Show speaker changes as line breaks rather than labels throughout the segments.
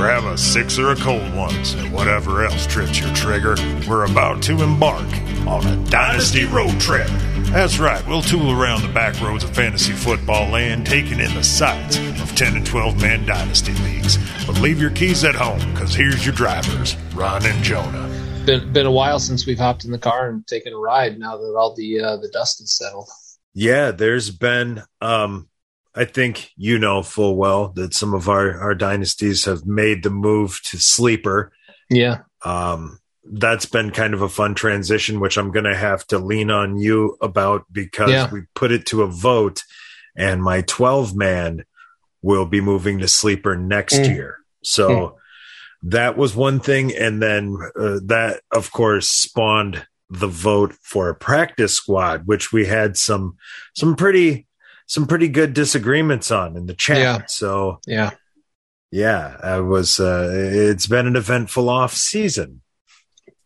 grab a six or a cold ones, and whatever else trips your trigger, we're about to embark on a Dynasty road trip. That's right, we'll tool around the back roads of fantasy football land, taking in the sights of 10 and 12 man Dynasty leagues. But leave your keys at home, because here's your drivers, Ron and Jonah.
Been been a while since we've hopped in the car and taken a ride. Now that all the uh, the dust is settled.
Yeah, there's been um I think you know full well that some of our our dynasties have made the move to sleeper.
Yeah.
Um that's been kind of a fun transition which I'm going to have to lean on you about because
Yeah.
we put it to a vote and my 12 man will be moving to sleeper next
Mm.
year. So that was one thing and then uh, that of course spawned the vote for a practice squad which we had some some pretty some pretty good disagreements on in the chat
Yeah.
so
Yeah.
yeah i was uh it's been an eventful off season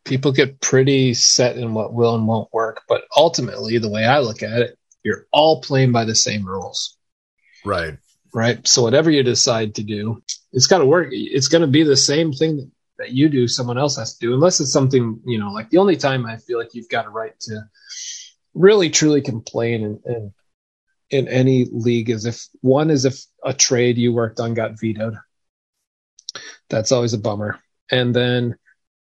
People get pretty set in what will and won't work, but ultimately, the way I look at it, you're all playing by the same rules.
right
right? So whatever you decide to do, it's got to work. It's going to be the same thing that, that you do. Someone else has to do, unless it's something you know. Like the only time I feel like you've got a right to really truly complain and, in in any league is if one is if a trade you worked on got vetoed. That's always a bummer. And then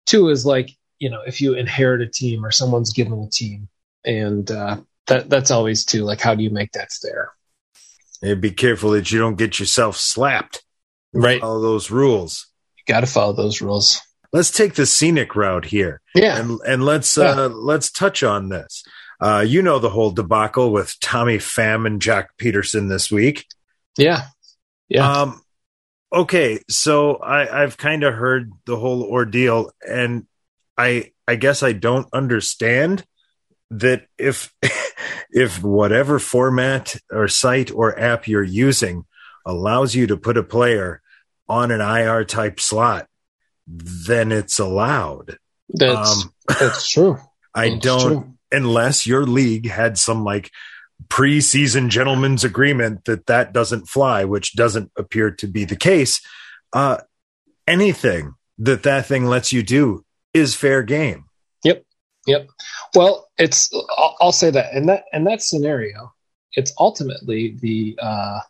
two is like you know if you inherit a team or someone's given a team, and uh, that that's always too like how do you make that fair?
and be careful that you don't get yourself slapped
Right.
all those rules
You got to follow those rules.
let's take the scenic route here
Yeah.
and and let's
Yeah.
uh let's touch on this uh you know the whole debacle with tommy pham and joc pederson this week
Yeah. Yeah.
Um, okay, so I, I've kind of heard the whole ordeal, and I I guess I don't understand that if if whatever format or site or app you're using allows you to put a player on an IR type slot, then it's allowed.
that's
um,
that's true.
I
That's
don't
true.
Unless your league had some like preseason gentleman's agreement that that doesn't fly, which doesn't appear to be the case. Uh, anything that that thing lets you do is fair game.
Yep. Yep. Well, it's I'll, I'll say that in that in that scenario, it's ultimately the uh,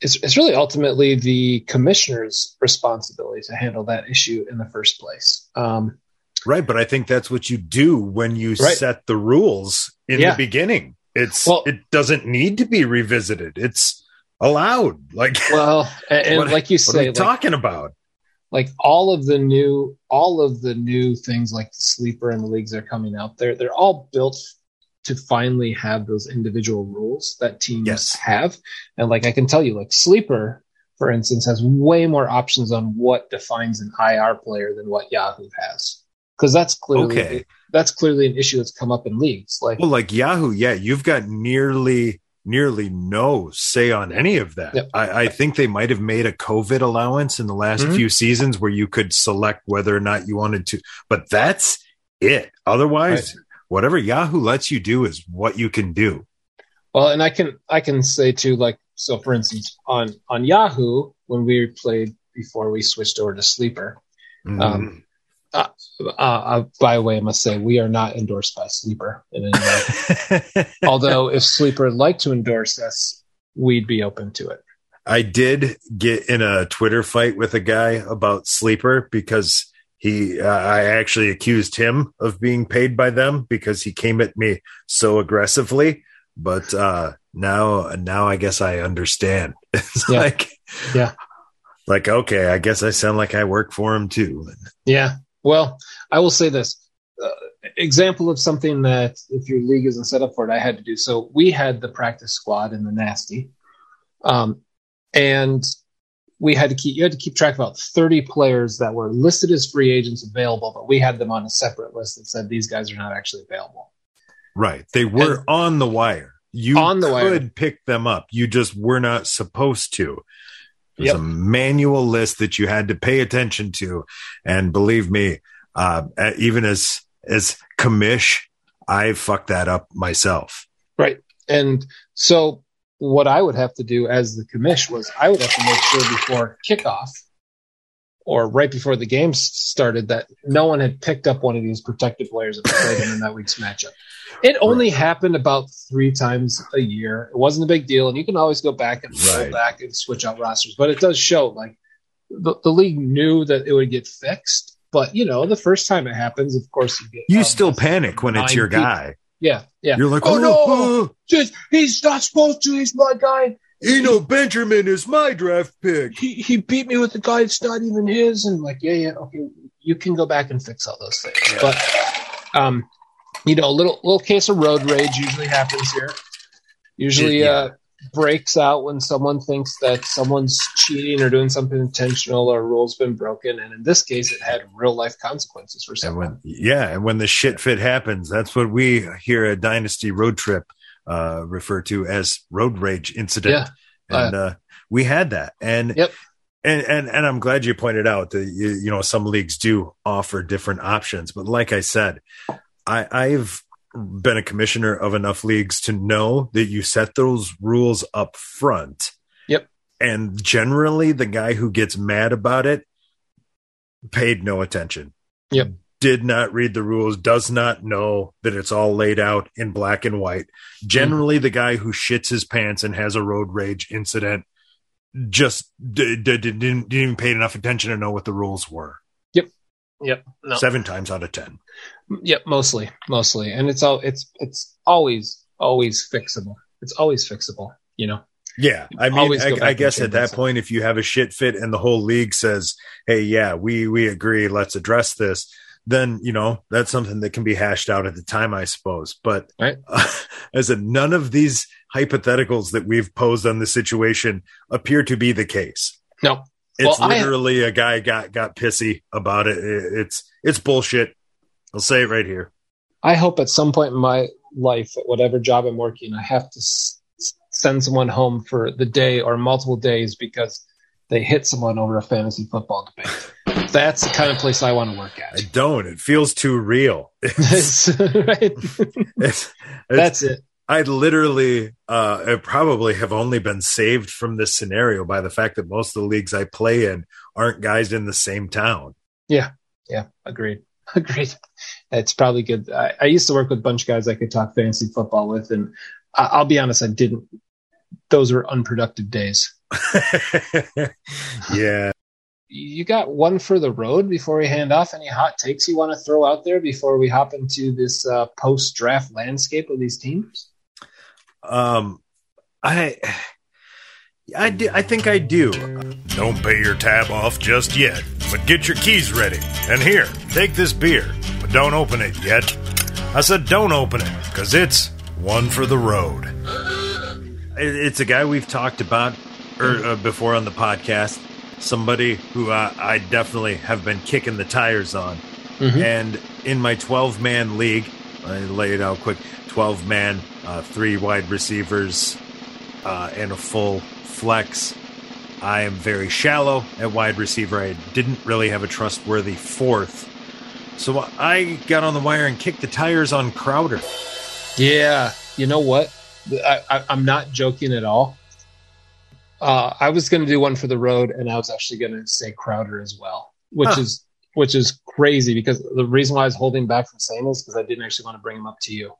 it's it's really ultimately the commissioner's responsibility to handle that issue in the first place. Um,
Right. But I think that's what you do when you
Right.
set the rules in
Yeah.
the beginning. It's,
Well-
it doesn't need to be revisited. It's allowed. Like,
well, and,
What-
like you say, like,
talking about?
like all of the new all of the new things like the sleeper and the leagues are coming out there they're all built to finally have those individual rules that teams
Yes.
have and like i can tell you like sleeper for instance has way more options on what defines an ir player than what yahoo has because that's clearly
Okay.
that's clearly an issue that's come up in leagues like
Well, like Yahoo, yeah, you've got nearly nearly no say on any of that.
Yep.
I, I think they might have made a COVID allowance in the last
Mhm.
few seasons where you could select whether or not you wanted to, but that's it. Otherwise, whatever Yahoo lets you do is what you can do.
Well, and I can I can say too, like so. For instance, on on Yahoo, when we played before we switched over to Sleeper.
Mm-hmm.
Um, uh, uh, by the way, I must say we are not endorsed by Sleeper in any way. Although, if Sleeper would like to endorse us, we'd be open to it.
I did get in a Twitter fight with a guy about Sleeper because he, uh, I actually accused him of being paid by them because he came at me so aggressively. But uh, now, now I guess I understand. It's
Yeah.
like,
Yeah.
like okay, I guess I sound like I work for him too.
Yeah. Well, I will say this uh, example of something that if your league isn't set up for it, I had to do. So we had the practice squad in the nasty, um, and we had to keep you had to keep track of about 30 players that were listed as free agents available, but we had them on a separate list that said these guys are not actually available.
Right? They were
And-
on the wire. You
On the
could
wire.
pick them up. You just were not supposed to. There's
Yep.
a manual list that you had to pay attention to, and believe me, uh, even as as commish, I fucked that up myself.
Right. And so what I would have to do as the commish was I would have to make sure before kickoff or right before the game started that no one had picked up one of these protected players and played in that week's matchup. It only right. happened about three times a year. It wasn't a big deal, and you can always go back and right. back and switch out rosters. But it does show like the, the league knew that it would get fixed. But you know, the first time it happens, of course,
you, get, you um, still panic when it's your people. guy.
Yeah, yeah.
You're like, oh, oh
no, oh. he's not supposed to. He's my guy.
Eno Benjamin is my draft pick.
He he beat me with a guy that's not even his, and like, yeah, yeah, okay, you can go back and fix all those things. Yeah. But um, you know, a little little case of road rage usually happens here. Usually yeah. uh, breaks out when someone thinks that someone's cheating or doing something intentional or a rule's been broken. And in this case, it had real life consequences for someone.
And when, yeah, and when the shit fit happens, that's what we here at Dynasty Road Trip uh, refer to as road rage incident. Yeah. And uh, we had that. And
yep.
And, and and I'm glad you pointed out that you, you know some leagues do offer different options, but like I said, I, I've been a commissioner of enough leagues to know that you set those rules up front.
Yep.
And generally, the guy who gets mad about it paid no attention.
Yep.
Did not read the rules, does not know that it's all laid out in black and white. Generally, mm. the guy who shits his pants and has a road rage incident just d- d- didn't, didn't even pay enough attention to know what the rules were.
Yep. Yep.
No. Seven times out of 10.
Yep, mostly, mostly, and it's all it's it's always always fixable. It's always fixable, you know.
Yeah, I mean, I, I guess at that point, if you have a shit fit and the whole league says, "Hey, yeah, we we agree, let's address this," then you know that's something that can be hashed out at the time, I suppose. But
right.
uh, as a none of these hypotheticals that we've posed on the situation appear to be the case.
No,
it's well, literally I, a guy got got pissy about it. It's it's bullshit. I'll say it right here.
I hope at some point in my life, at whatever job I'm working, I have to s- send someone home for the day or multiple days because they hit someone over a fantasy football debate. That's the kind of place I want to work at.
I don't. It feels too real.
It's, right? it's, it's, That's it.
I'd literally uh, probably have only been saved from this scenario by the fact that most of the leagues I play in aren't guys in the same town.
Yeah, yeah, agreed. Agreed. It's probably good. I, I, used to work with a bunch of guys I could talk fantasy football with, and I, will be honest, I didn't. Those were unproductive days.
yeah.
You got one for the road before we hand off. Any hot takes you want to throw out there before we hop into this uh, post draft landscape of these teams?
Um, I. I, do, I think I do.
Don't pay your tab off just yet, but get your keys ready. And here, take this beer, but don't open it yet. I said don't open it, because it's one for the road.
It's a guy we've talked about er, uh, before on the podcast. Somebody who uh, I definitely have been kicking the tires on. Mm-hmm. And in my 12 man league, I lay it out quick 12 man, uh, three wide receivers, uh, and a full flex. I am very shallow at wide receiver. I didn't really have a trustworthy fourth. So I got on the wire and kicked the tires on Crowder.
Yeah, you know what? I, am not joking at all. Uh, I was going to do one for the road, and I was actually going to say Crowder as well, which huh. is which is crazy because the reason why I was holding back from saying this because I didn't actually want to bring him up to you.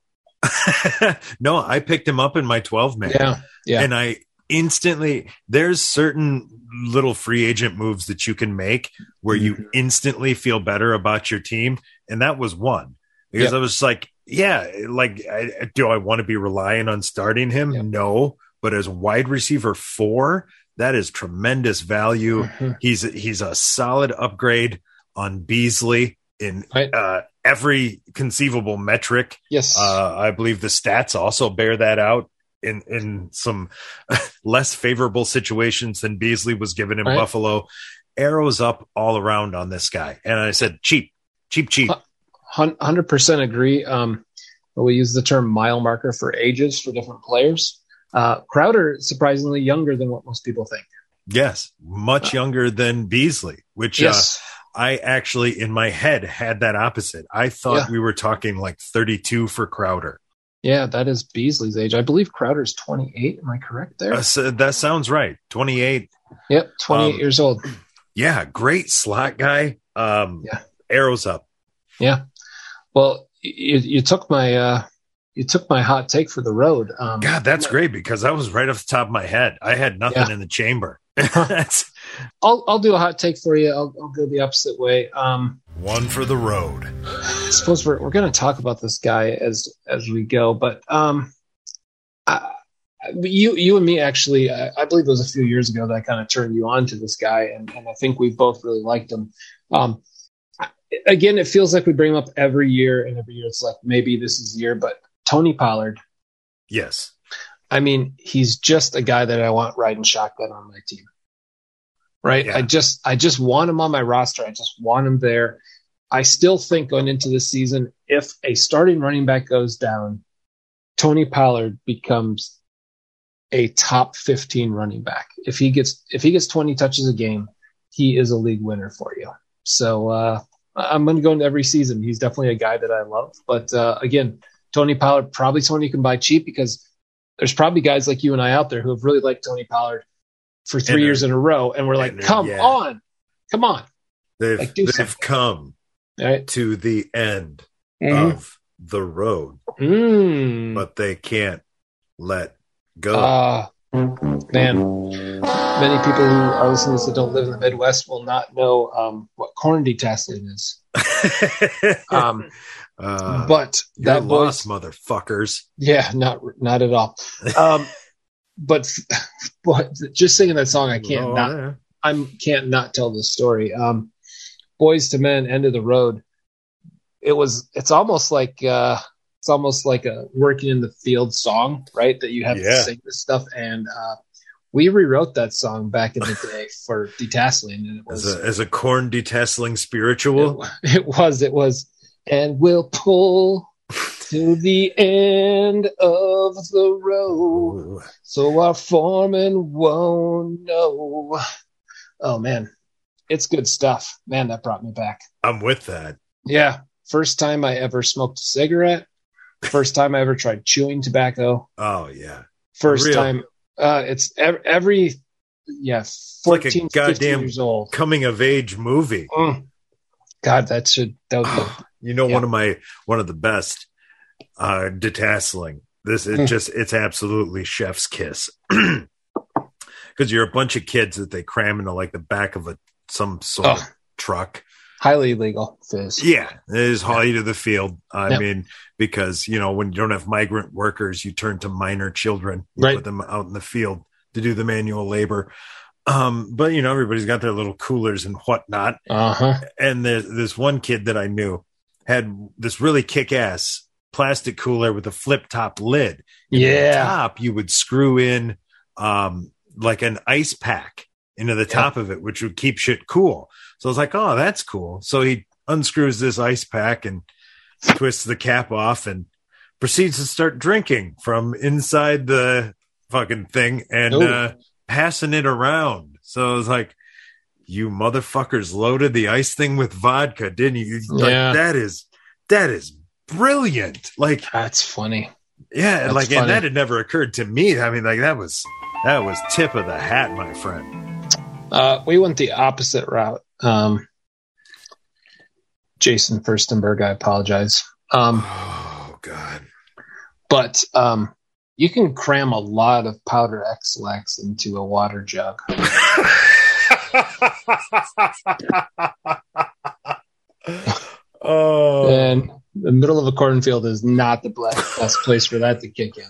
no, I picked him up in my 12 man.
Yeah. Yeah.
And I instantly there's certain little free agent moves that you can make where you mm-hmm. instantly feel better about your team and that was one because yep. i was like yeah like I, do i want to be relying on starting him yep. no but as wide receiver 4 that is tremendous value mm-hmm. he's he's a solid upgrade on beasley in right. uh, every conceivable metric
yes
uh, i believe the stats also bear that out in in some less favorable situations than Beasley was given in right. Buffalo. Arrows up all around on this guy, and I said cheap, cheap, cheap.
Hundred percent agree. Um, we use the term mile marker for ages for different players. Uh, Crowder surprisingly younger than what most people think.
Yes, much uh, younger than Beasley, which uh, yes. uh, I actually in my head had that opposite. I thought yeah. we were talking like 32 for Crowder.
Yeah, that is Beasley's age. I believe Crowder's 28. Am I correct there?
Uh, so that sounds right. 28.
Yep, 28 um, years old.
Yeah, great slot guy. Um,
Yeah.
arrows up.
Yeah. Well, you, you took my uh, you took my hot take for the road. Um,
God, that's great because that was right off the top of my head. I had nothing
Yeah.
in the chamber.
I'll I'll do a hot take for you. I'll, I'll go the opposite way. Um,
One for the road.
I suppose we're we're going to talk about this guy as as we go, but um, I, you you and me actually, I, I believe it was a few years ago that I kind of turned you on to this guy, and, and I think we both really liked him. Um, I- again, it feels like we bring him up every year, and every year it's like maybe this is the year, but Tony Pollard.
yes.
I mean, he's just a guy that I want riding shotgun on my team. Right?
Yeah.
I just I just want him on my roster. I just want him there. I still think going into this season, if a starting running back goes down, Tony Pollard becomes a top 15 running back. If he gets if he gets 20 touches a game, he is a league winner for you. So uh I'm going to go into every season. He's definitely a guy that I love. But uh, again, Tony Pollard, probably someone you can buy cheap because there's probably guys like you and I out there who have really liked Tony Pollard for three
And
years in a row, and we're like,
and
come
yeah.
on, come on,
They've,
Like,
they've come
all right?
to the end
Mhm.
of the road,
Mm.
but they can't let go.
Uh, man, many people who are listening to this that don't live in the Midwest will not know um, what corn detasseling is. Um,
uh,
but that
lost,
voice,
motherfuckers.
yeah, not not at all. Um, but but just singing that song, I can't
Oh,
not
yeah.
I can't not tell this story. Um, Boyz II Men, End of the Road. It was. It's almost like uh, it's almost like a working in the field song, right? That you have to sing this stuff, and uh, we rewrote that song back in the day for detasseling, and it
As
was
a, as a corn detasseling spiritual.
it, it was it was, and we'll pull to the end of the road
Ooh.
so our foreman won't know. Oh man, it's good stuff. Man, that brought me back.
I'm with that.
Yeah, first time I ever smoked a cigarette. First time I ever tried chewing tobacco.
Oh yeah.
First
Real.
time. Uh, it's every, every yeah,
like a goddamn-
years old.
Coming of age movie.
Mm. God, that should that would
You know,
Yeah.
one of my one of the best uh detasseling. This is
Mm.
just it's absolutely chef's kiss. Because you're a bunch of kids that they cram into like the back of a some sort of
Oh.
truck.
highly illegal.
Yeah, it is haul you to the field. I mean, because you know when you don't have migrant workers, you turn to minor children. You
Right.
put them out in the field to do the manual labor. Um, but you know, everybody's got their little coolers and whatnot.
Uh huh.
And there's this one kid that I knew had this really kick ass plastic cooler with a flip top lid. And at the
Yeah.
top you would screw in um like an ice pack into the
Yeah.
top of it, which would keep shit cool. So I was like, oh, that's cool. So he unscrews this ice pack and twists the cap off and proceeds to start drinking from inside the fucking thing and uh, passing it around. So I was like, you motherfuckers loaded the ice thing with vodka, didn't you? Like,
Yeah.
that is that is brilliant. Like
That's funny.
yeah,
That's
like
funny.
and that had never occurred to me. I mean, like that was that was tip of the hat, my friend.
Uh, we went the opposite route. Um, Jason Furstenberg, I apologize. Um,
Oh God.
but um, you can cram a lot of powder Ex-Lax into a water jug.
oh
And the middle of a cornfield is not the best place for that to kick in.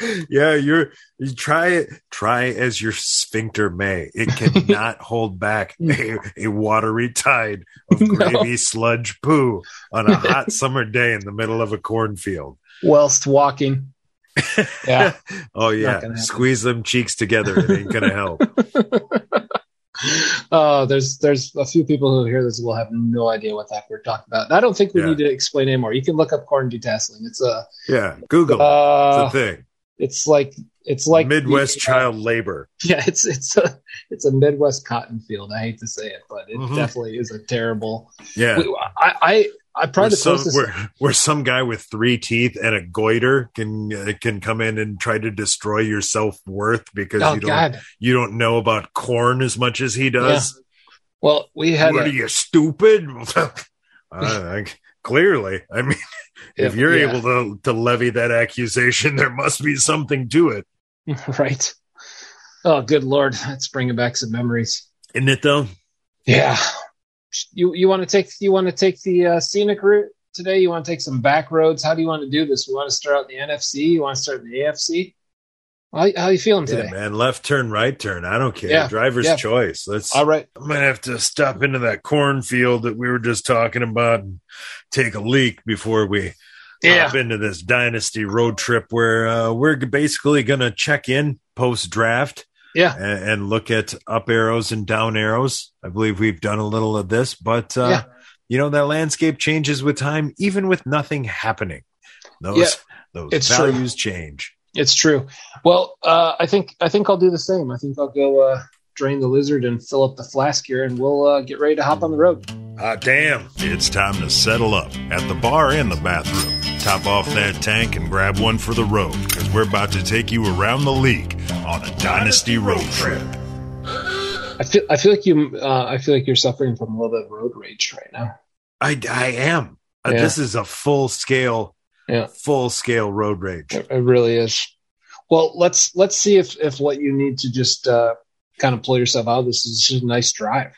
yeah, you're you try it. Try as your sphincter may, it cannot hold back a, a watery tide of
No.
gravy sludge poo on a hot summer day in the middle of a cornfield.
Whilst walking. Yeah.
Oh yeah, squeeze them cheeks together. It ain't gonna help.
Uh, there's there's a few people who hear this will have no idea what that we're talking about. And I don't think we
Yeah.
need to explain anymore. You can look up corn detasseling. It's a
Yeah, Google
uh,
it's a thing.
it's like it's like
Midwest
the, uh,
child labor.
Yeah, it's it's a it's a Midwest cotton field. I hate to say it, but it
Mhm.
definitely is a terrible.
Yeah,
We- I, I I probably
where
the
some, where, where some guy with three teeth and a goiter can uh, can come in and try to destroy your self worth because
oh
you don't
God!
you don't know about corn as much as he does.
Well, we had
what
a,
are you stupid? uh, clearly, I mean, if
Yeah,
you're
yeah.
able to to levy that accusation, there must be something to it,
right. Oh, good lord! That's bringing back some memories.
isn't it? Though.
Yeah. You you want to take you want to take the uh, scenic route today? You want to take some back roads? How do you want to do this? We want to start out in the NFC. You want to start in the AFC? How, how are you feeling
Yeah,
today?
man. Left turn, right turn. I don't care.
Yeah,
Driver's
yeah.
choice. Let's.
All right.
I'm gonna have to stop into that cornfield that we were just talking about and take a leak before we
Yeah.
hop into this dynasty road trip where uh, we're basically going to check in post draft
Yeah.
and, and look at up arrows and down arrows. I believe we've done a little of this, but uh,
Yeah.
you know that landscape changes with time, even with nothing happening. Those
Yeah,
those
it's true.
values change.
It's true. Well, uh, I think I think I'll do the same. I think I'll go uh, drain the lizard and fill up the flask here, and we'll uh, get ready to hop on the road.
Ah, damn.
It's time to settle up at the bar and the bathroom. Top off that tank and grab one for the road because we're about to take you around the league on a dynasty road trip.
I feel I feel like you uh, I feel like you're suffering from a little bit of road rage right now.
I, I am. Uh,
Yeah.
This is a full scale,
Yeah.
full scale road rage.
It, it really is. Well, let's let's see if if what you need to just uh, kind of pull yourself out. of This is just a nice drive.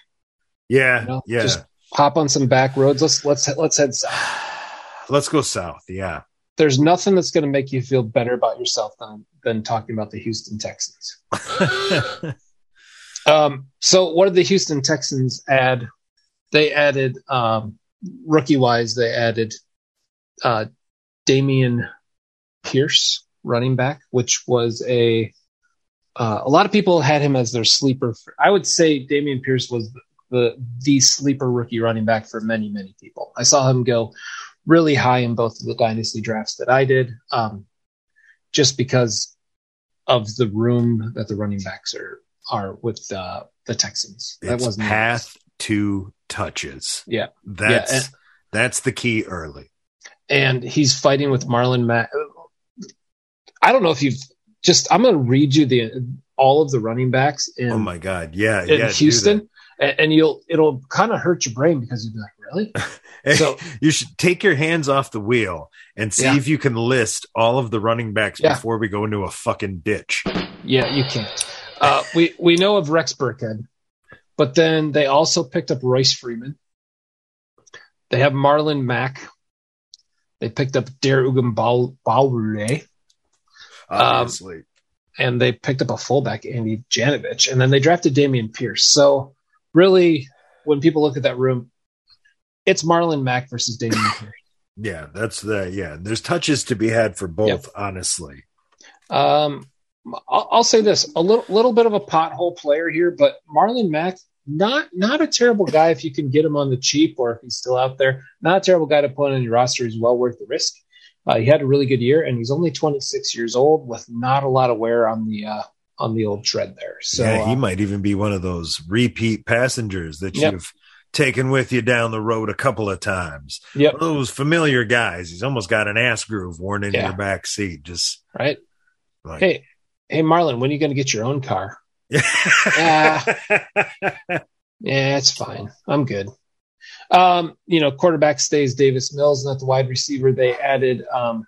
Yeah,
You know,
yeah.
Just hop on some back roads. Let's let's let's head south.
Let's go south. Yeah.
There's nothing that's going to make you feel better about yourself than than talking about the Houston Texans. Um, so what did the Houston Texans add? They added um, rookie wise. They added uh, Dameon Pierce, running back, which was a uh, a lot of people had him as their sleeper. I would say Dameon Pierce was the, the the sleeper rookie running back for many many people. I saw him go really high in both of the dynasty drafts that I did, um, just because of the room that the running backs are are with uh, the Texans. That wasn't
path to touches.
Yeah.
That's
Yeah, and-
that's the key early.
and he's fighting with Marlon Mack. I don't know if you've just. I'm going to read you the all of the running backs in,
oh my god. Yeah.
in
yeah.
Houston, and, and you'll it'll kind of hurt your brain because you'll be like, really? So-
you should take your hands off the wheel and see
Yeah.
if you can list all of the running backs
Yeah.
before we go into a fucking ditch.
Yeah, you can't. Uh, we we know of Rex Burkhead, but then they also picked up Royce Freeman. They have Marlon Mack. They picked up Dare Ogunbowale, Um, and they picked up a fullback, Andy Janovich, and then they drafted Dameon Pierce. So really, when people look at that room, it's Marlon Mack versus Dameon Pierce.
yeah, that's the yeah. There's touches to be had for both, honestly.
Um, I'll, I'll say this: a little little bit of a pothole player here, but Marlon Mack not not a terrible guy if you can get him on the cheap or if he's still out there. Not a terrible guy to put on your roster. He's well worth the risk. Uh, he had a really good year, and he's only 26 years old with not a lot of wear on the uh, on the old tread there. So
yeah, he
uh,
might even be one of those repeat passengers that
Yep.
you've taken with you down the road a couple of times.
yep,
One of those familiar guys. He's almost got an ass groove worn in
Yeah.
your back seat. Just
right.
like
Hey, hey, Marlon, when are you going to get your own car? Yeah, it's fine. I'm good. Um, you know, quarterback stays Davis Mills, not the wide receiver. They added um,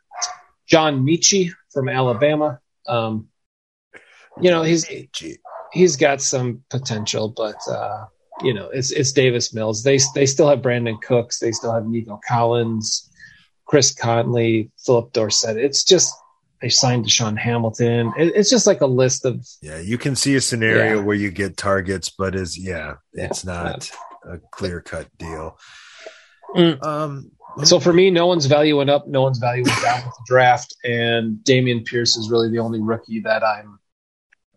John Metchie from Alabama. Um, you know, he's he's got some potential, but uh, you know, it's it's Davis Mills. They they still have Brandin Cooks. They still have Nico Collins, Chris Conley, Phillip Dorsett. It's just they signed DaeSean Hamilton. It, it's just like a list of
yeah, you can see a scenario
Yeah.
where you get targets, but is yeah,
Yeah.
it's not a clear cut deal.
Mm.
Um,
So for me, no one's value went up, no one's value went down with the draft, and Dameon Pierce is really the only rookie that I'm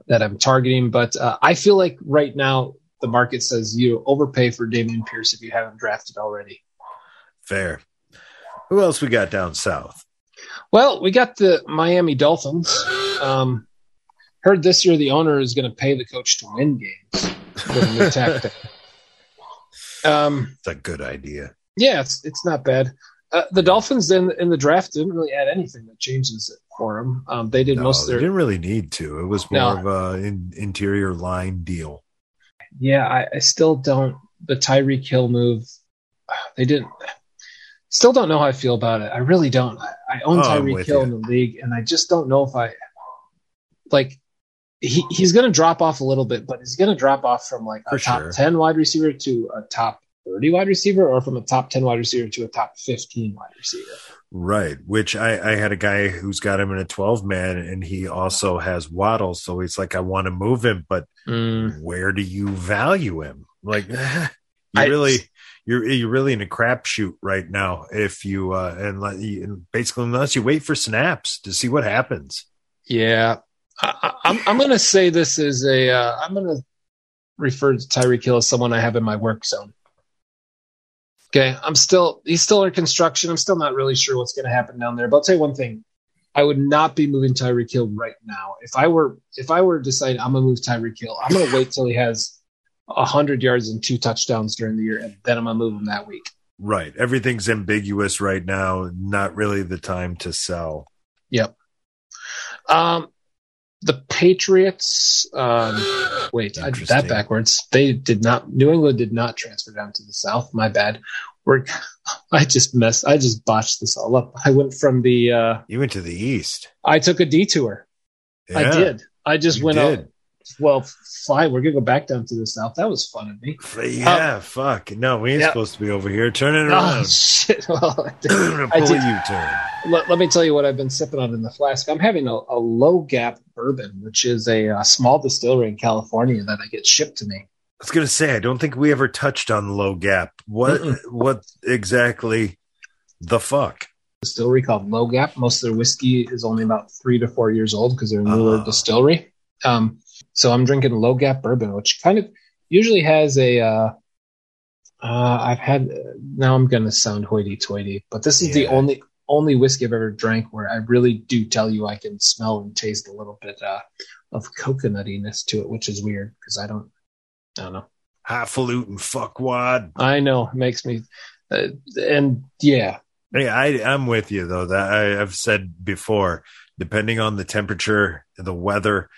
that I'm targeting. But uh, I feel like right now the market says you overpay for Dameon Pierce if you haven't drafted already.
fair. Who else we got down south?
Well, we got the Miami Dolphins. Um, heard this year the owner is going to pay the coach to win games with a new tactic. Um,
It's a good idea.
Yeah, it's it's not bad. Uh, the Dolphins in in the draft didn't really add anything that changes it for them. Um, they did
No,
most of
they didn't really need to. It was more
No.
of a in, interior line deal.
Yeah, I, I still don't. The Tyreek Hill move, they didn't. Still don't know how I feel about it. I really don't. I, I own
Oh,
Tyreek Hill
you.
in the league, and I just don't know if I like. He he's going to drop off a little bit, but he's going to drop off from like a
For
top
sure.
ten wide receiver to a top thirty wide receiver, or from a top ten wide receiver to a top fifteen wide receiver.
Right. Which I, I had a guy who's got him in a 12 man and he also has Waddle. So he's like, I want to move him, but where do you value him? Like, you
I-
really, you're, you're really in a crapshoot right now. If you, uh, and, let and basically, unless you wait for snaps to see what happens.
Yeah, I, I, I'm. I'm going to say this is a. Uh, I'm going to refer to Tyreek Hill as someone I have in my work zone. Okay, I'm still. He's still in construction. I'm still not really sure what's going to happen down there. But I'll tell you one thing: I would not be moving Tyreek Hill right now. If I were, if I were to decide I'm going to move Tyreek Hill, I'm going to wait till he has hundred yards and two touchdowns during the year, and then I'm going to move him that week.
Right. Everything's ambiguous right now. Not really the time to sell.
Yep. Um, the Patriots. Um, wait, I did that backwards. They did not. New England did not transfer down to the South. My bad. We're. I just messed. I just botched this all up. I went from the. uh
You went to the East.
I took a detour. I did. I just went
did.
out. Well, fine. We're gonna go back down to the South. That was fun of me.
Yeah, fuck. No, we ain't
yeah.
supposed to be over here. Turn it
Oh
around.
shit! Well, I did- I
pull
did-
a U-turn.
let, let me tell you what I've been sipping on in the flask. I'm having a, a low gap bourbon, which is a, uh small distillery in California that I get shipped to me.
I was gonna say I don't think we ever touched on Low Gap. What
Mm-mm.
what exactly the fuck?
Distillery called Low Gap. Most of their whiskey is only about three to four years old because they're a newer
Ah.
distillery. Um, so I'm drinking Low Gap bourbon, which kind of usually has a. Uh, uh, I've had now. I'm going to sound hoity-toity, but this is the only only whiskey I've ever drank where I really do tell you I can smell and taste a little bit uh, of coconutiness to it, which is weird because I don't. I don't know.
Highfalutin fuckwad.
I know it makes me, uh, and yeah,
Hey, I I'm with you though. That I, I've said before. Depending on the temperature, the weather,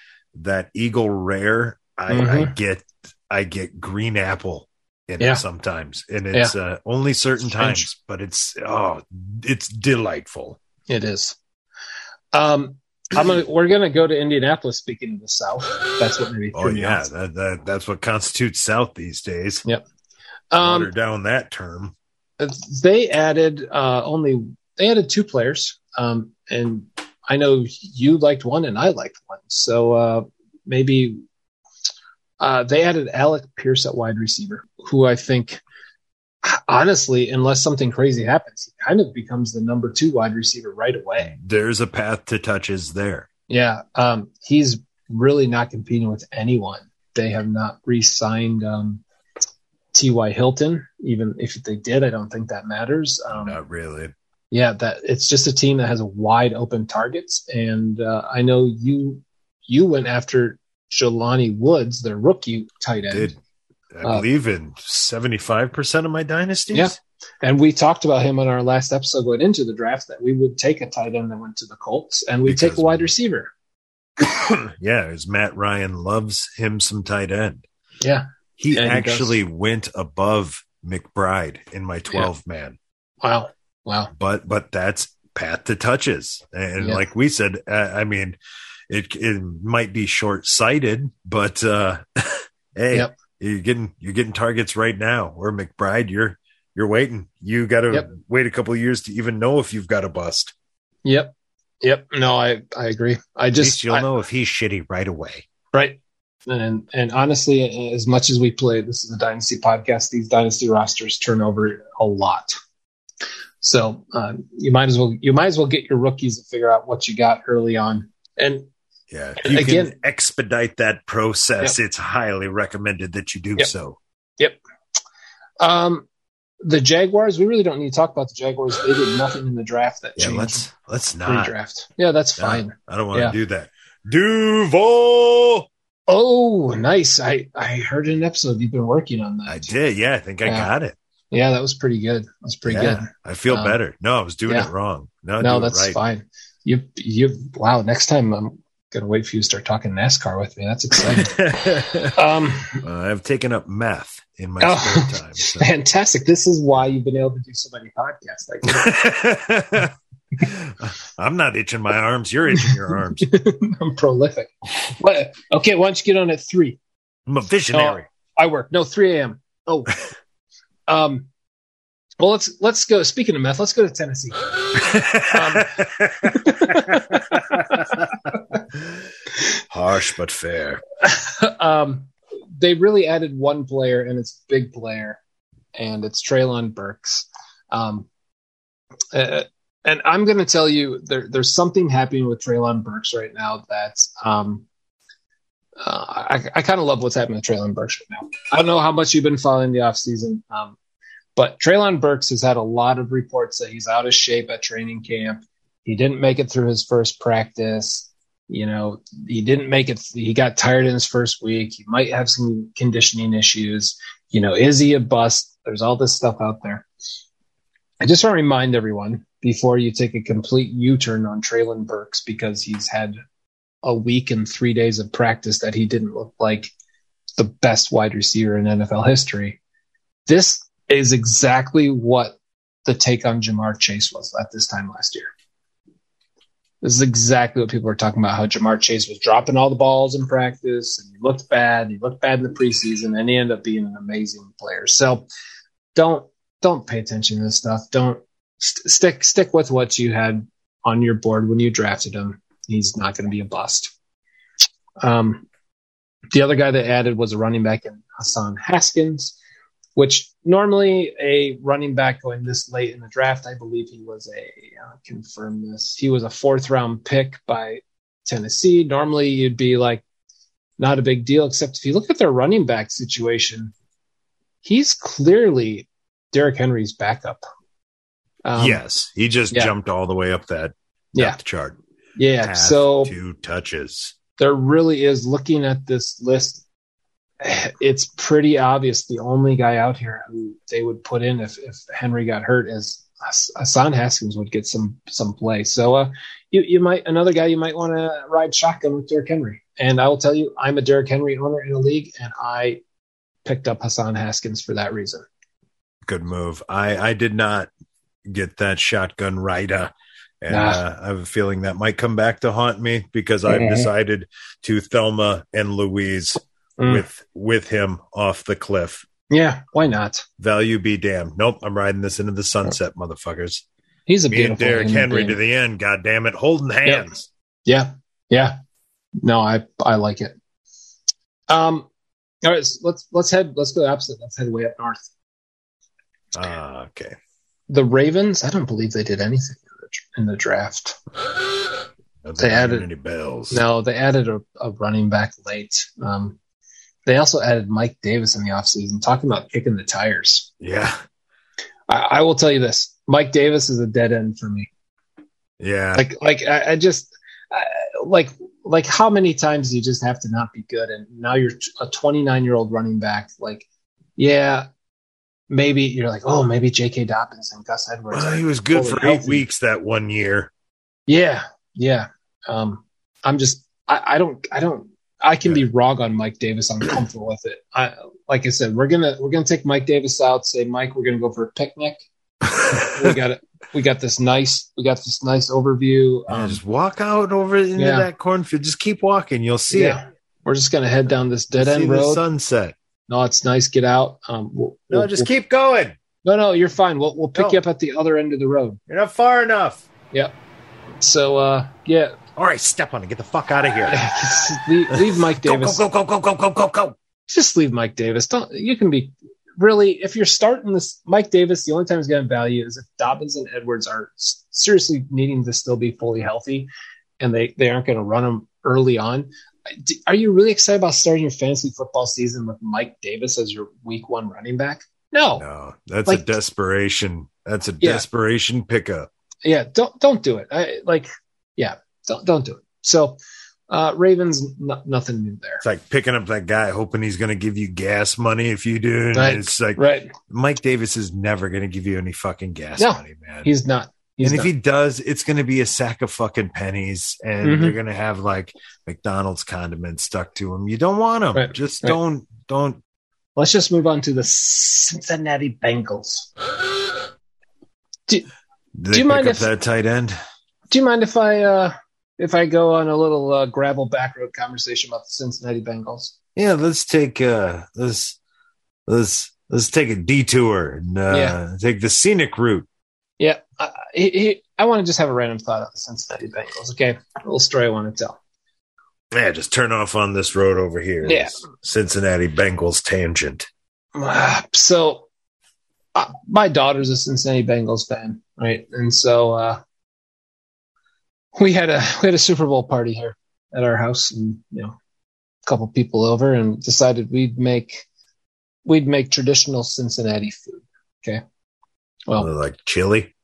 that Eagle Rare, I, I
Mhm.
get I get green apple in
Yeah.
it sometimes, and it's uh, only certain
Strange.
times, but it's oh, it's delightful.
It is. Um, I'm gonna. We're gonna go to Indianapolis. Speaking of the South, that's what maybe.
Oh yeah, that, that that's what constitutes South these days.
Yep.
Water
Um,
down that term.
they added uh, only. They added two players. Um, and I know you liked one, and I liked one. So uh, maybe uh, they added Alec Pierce at wide receiver, who I think. Honestly, unless something crazy happens, he kind of becomes the number two wide receiver right away.
There's a path to touches there.
Yeah, um, he's really not competing with anyone. They have not re-signed um, T.Y. Hilton. Even if they did, I don't think that matters. Um,
Not really.
Yeah, that it's just a team that has wide open targets, and uh, I know you you went after Jelani Woods, their rookie tight end,
Did I
Uh,
believe in seventy five percent of my dynasties?
Yeah. and we talked about him on our last episode going into the draft that we would take a tight end that went to the Colts, and we'd take
Because-
a wide receiver.
yeah, as Matt Ryan loves him some tight end.
Yeah,
He
Yeah, he
actually went above McBride in my 12 man.
wow, wow,
But but that's path to touches. And
Yeah.
like we said, I mean, it it might be short-sighted, but uh hey,
Yep.
you're getting you're getting targets right now. Or McBride, you're you're waiting. You got to
Yep.
wait a couple of years to even know if you've got a bust.
yep, yep. No, I I agree. I just
you'll
I-
know if he's shitty right away.
Right. And and honestly, as much as we play, this is a dynasty podcast. These dynasty rosters turn over a lot, so uh, you might as well you might as well get your rookies and figure out what you got early on. And
Yeah. If you
again-
can expedite that process, it's highly recommended that you do
Yep.
so. Yep.
Um, the Jaguars, we really don't need to talk about the Jaguars. They did nothing in the draft that
Yeah,
changed
let's let's not.
pre-draft. Yeah, that's
No,
fine.
I don't want to do that. Duval.
Oh, nice. I I heard in an episode you've been working on that.
I did. Yeah, I think I
Yeah.
got it.
Yeah, that was pretty good. That was pretty
Yeah,
good.
I feel
Um,
better. No, I was doing
yeah.
it wrong. No,
No, that's
right.
fine. You you wow. Next time I'm gonna wait for you to start talking NASCAR with me. That's exciting. um,
Uh, I've taken up math in my
Oh.
spare time. so.
fantastic. This is why you've been able to do so many podcasts. I
I'm not itching my arms. You're itching your arms.
I'm prolific. What? Okay, why don't you get on at three?
I'm a visionary.
I work. No, 3 a.m. Oh. Um well let's let's go. Speaking of meth, let's go to Tennessee.
Harsh but fair.
um they really added one player and it's big player, and it's Treylon Burks. Um uh, and I'm going to tell you there, there's something happening with Treylon Burks right now that um, uh, I, I kind of love what's happening with Treylon Burks right now. I don't know how much you've been following the offseason, um, but Treylon Burks has had a lot of reports that he's out of shape at training camp. He didn't make it through his first practice. You know, he didn't make it. He got tired in his first week. He might have some conditioning issues. You know, is he a bust? There's all this stuff out there. I just want to remind everyone before you take a complete U-turn on Treylon Burks because he's had a week and three days of practice that he didn't look like the best wide receiver in NFL history. This is exactly what the take on Ja'Marr Chase was at this time last year. This is exactly what people were talking about. How Ja'Marr Chase was dropping all the balls in practice and he looked bad. He looked bad in the preseason and he ended up being an amazing player. So don't don't pay attention to this stuff. Don't st- stick stick with what you had on your board when you drafted him. He's not going to be a bust. Um, the other guy that added was a running back in Hassan Haskins, which normally a running back going this late in the draft, I believe he was a uh, confirm this. He was a fourth round pick by Tennessee. Normally you'd be like not a big deal, except if you look at their running back situation, he's clearly Derrick Henry's backup. Um,
yes, he just
yeah.
jumped all the way up that
Yeah.
depth chart.
Yeah. So
two touches.
there really is looking at this list. It's pretty obvious the only guy out here who they would put in if, if Henry got hurt is Hassan Haskins would get some some play. So uh, you you might another guy you might want to ride shotgun with Derrick Henry. And I will tell you, I'm a Derrick Henry owner in a league, and I picked up Hassan Haskins for that reason.
Good move. I I did not get that shotgun rider. And
Nah.
uh, I have a feeling that might come back to haunt me because I've
Mhm.
decided to Thelma and Louise
Mm.
with with him off the cliff.
Yeah, why not?
Value be damned. Nope, I'm riding this into the sunset, motherfuckers.
He's a
Me and
beautiful
Derrick Henry
being.
to the end. God damn it, holding hands.
Yeah, yeah. No, I I like it. Um, all right, so let's let's head let's go opposite. Let's head way up north.
Ah, okay.
The Ravens. I don't believe they did anything in the, draft. They added-
any bells.
No, they added a, a running back late. Um, they also added Mike Davis in the offseason. Talking about kicking the tires.
Yeah,
I, I will tell you this: Mike Davis is a dead end for me.
yeah.
like like I, I just I, like like how many times do you just have to not be good and now you're a 29 year old running back like yeah maybe you're like oh maybe J.K. Dobbins and Gus Edwards
Well, he was good for eight
healthy.
weeks that one year.
yeah yeah um I'm just I, I don't I don't I can be wrong on Mike Davis I'm comfortable with it I like I said we're gonna we're gonna take Mike Davis out say Mike we're gonna go for a picnic we got it we got this nice we got this nice overview um,
just walk out over into
yeah.
that cornfield. Just keep walking. You'll see
yeah, we're just gonna head down this dead
see
end
the
road.
sunset.
No, it's nice. Get out. Um, we'll,
No,
we'll-
just
we'll-
keep going.
No, no, you're fine. We'll we'll pick
No.
you up at the other end of the road.
You're not far enough. Yep.
So, uh, yeah,
All right, step on it. Get the fuck out of here.
leave, leave Mike Davis.
go, go, go, go, go, go, go, go.
Just leave Mike Davis. Don't. You can be really if you're starting this. Mike Davis. The only time he's going to value is if Dobbins and Edwards are seriously needing to still be fully healthy, and they they aren't going to run them early on. Are you really excited about starting your fantasy football season with Mike Davis as your week one running back? No.
No, that's
Like-
a desperation. That's a
Yeah.
desperation pickup.
yeah don't don't do it i like yeah don't don't do it so Uh, Ravens, no, nothing new there.
It's like picking up that guy, hoping he's going to give you gas money if you do. And
Right.
it's like
Right?
Mike Davis is never going to give you any fucking gas
No.
money, man.
He's not. He's
and if
not.
he does, it's going to be a sack of fucking pennies, and
Mhm.
they're going to have like McDonald's condiments stuck to them. You don't want them.
Right,
Just
right.
don't don't.
Let's just move on to the Cincinnati Bengals.
Did
Do you mind if-
that tight end?
Do you mind if I uh, if I go on a little uh, gravel backroad conversation about the Cincinnati Bengals?
Yeah, let's take uh let's let's let's take a detour and uh,
Yeah.
take the scenic route.
Yeah, I, he, I want to just have a random thought on the Cincinnati Bengals. Okay, a little story I want to tell.
Yeah, just turn off on this road over here.
Yeah.
Cincinnati Bengals tangent.
Uh, so, uh, my daughter's a Cincinnati Bengals fan, right? And so uh, we had a we had a Super Bowl party here at our house, and you know, a couple people over, and decided we'd make we'd make traditional Cincinnati food. Okay, well,
like chili.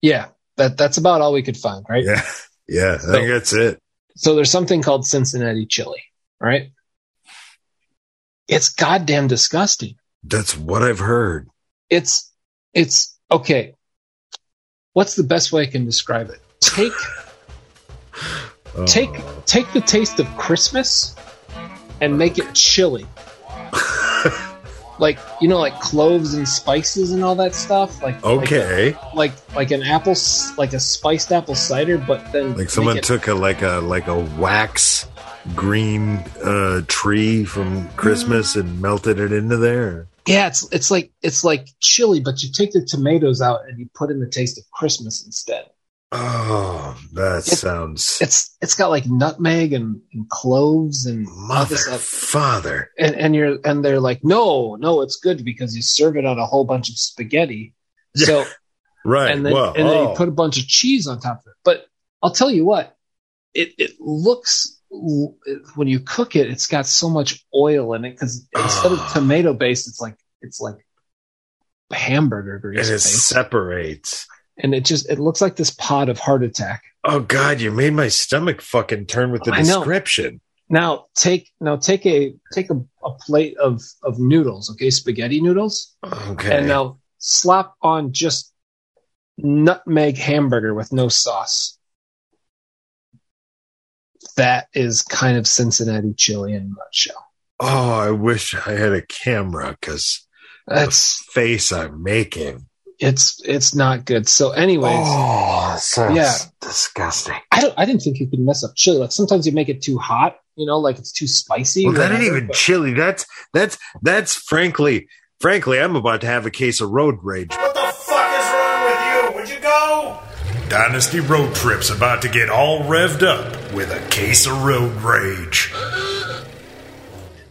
yeah, that that's about all we could find, right?
Yeah, yeah. I
So-
think that's it.
So there's something called Cincinnati chili, right? It's goddamn disgusting.
That's what I've heard.
It's it's okay. What's the best way I can describe it? Take
Oh.
take take the taste of Christmas and make it chili. like you know, like cloves and spices and all that stuff. Like
okay.
like like, like an apple, like a spiced apple cider, but then
Like someone
it-
took a like a like a wax green uh tree from Christmas and melted it into there.
Yeah, it's it's like it's like chili, but you take the tomatoes out and you put in the taste of Christmas instead.
Oh, that
It-
sounds
It's it's got like nutmeg and, and cloves and all this
mother
stuff.
father.
And and you're and they're like, no, no, it's good because you serve it on a whole bunch of spaghetti. So
Right.
and then
well,
and then
oh.
you put a bunch of cheese on top of it. But I'll tell you what, it it looks when you cook it, it's got so much oil in it because instead of
Ah.
tomato based, it's like it's like hamburger
and
grease
it
based.
separates.
And it just it looks like this pod of heart attack.
Oh God, you made my stomach fucking turn with the
I know.
description.
Now take now take a take a, a plate of of noodles, okay, spaghetti noodles,
Okay.
and now slap on just nutmeg hamburger with no sauce. That is kind of Cincinnati chili in a nutshell.
oh, I wish I had a camera because the
That's
face I'm making.
It's it's not good. So, anyways,
Oh,
Yeah.
disgusting.
I don't I didn't think you could mess up chili. Like sometimes you make it too hot, you know, like it's too spicy.
Well, that ain't even
but-
chili. That's that's that's frankly, frankly, I'm about to have a case of road rage.
What the fuck is wrong with you? Would you go? Dynasty Road Trip's about to get all revved up with a case of road rage.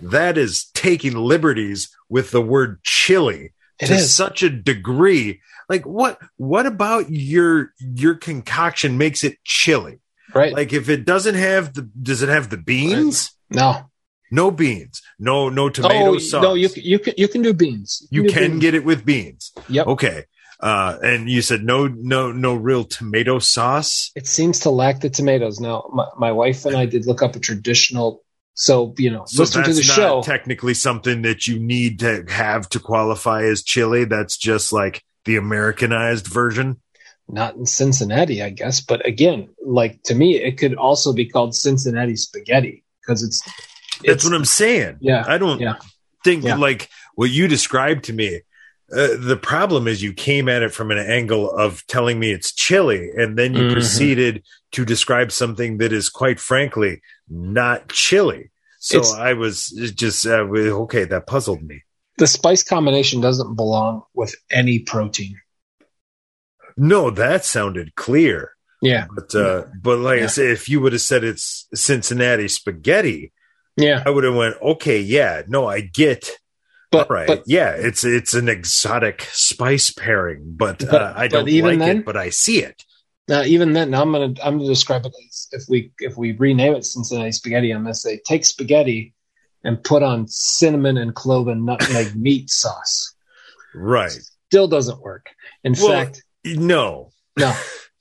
That is taking liberties with the word chili
It
to
is.
such a degree. Like what? What about your your concoction makes it chilly?
right?
Like if it doesn't have the, does it have the beans?
no,
No beans. No no tomato
oh
sauce.
no, you can- you can you can do beans.
you
do
can
beans.
get it with beans.
Yep.
Okay. Uh, and you said no, no, no real tomato sauce.
It seems to lack the tomatoes. Now, my, my wife and I did look up a traditional. So you know,
So
listen to the
not
show.
technically something that you need to have to qualify as chili. That's just like the Americanized version.
not in Cincinnati, I guess. But again, like to me, it could also be called Cincinnati spaghetti because it's.
That's
it's
what I'm saying.
Yeah,
I don't
yeah.
think
Yeah.
like what you described to me. Uh, the problem is you came at it from an angle of telling me it's chili, and then you
Mhm.
proceeded to describe something that is quite frankly not chili. So
It's-
I was just uh, okay. That puzzled me.
the spice combination doesn't belong with any protein.
No, that sounded clear.
Yeah,
But uh, but like I said, if you would have said it's Cincinnati spaghetti,
yeah.
I would have went, okay, yeah, no, I get,
But
right,
but
yeah, it's it's an exotic spice pairing, but,
But-
uh, I don't
even
like
then-
it, but I see it.
Now even then, now I'm gonna I'm gonna describe it as if we if we rename it Cincinnati spaghetti, I'm gonna say take spaghetti and put on cinnamon and clove and nutmeg meat sauce.
Right?
Still doesn't work. In
Well-
fact,
No,
no,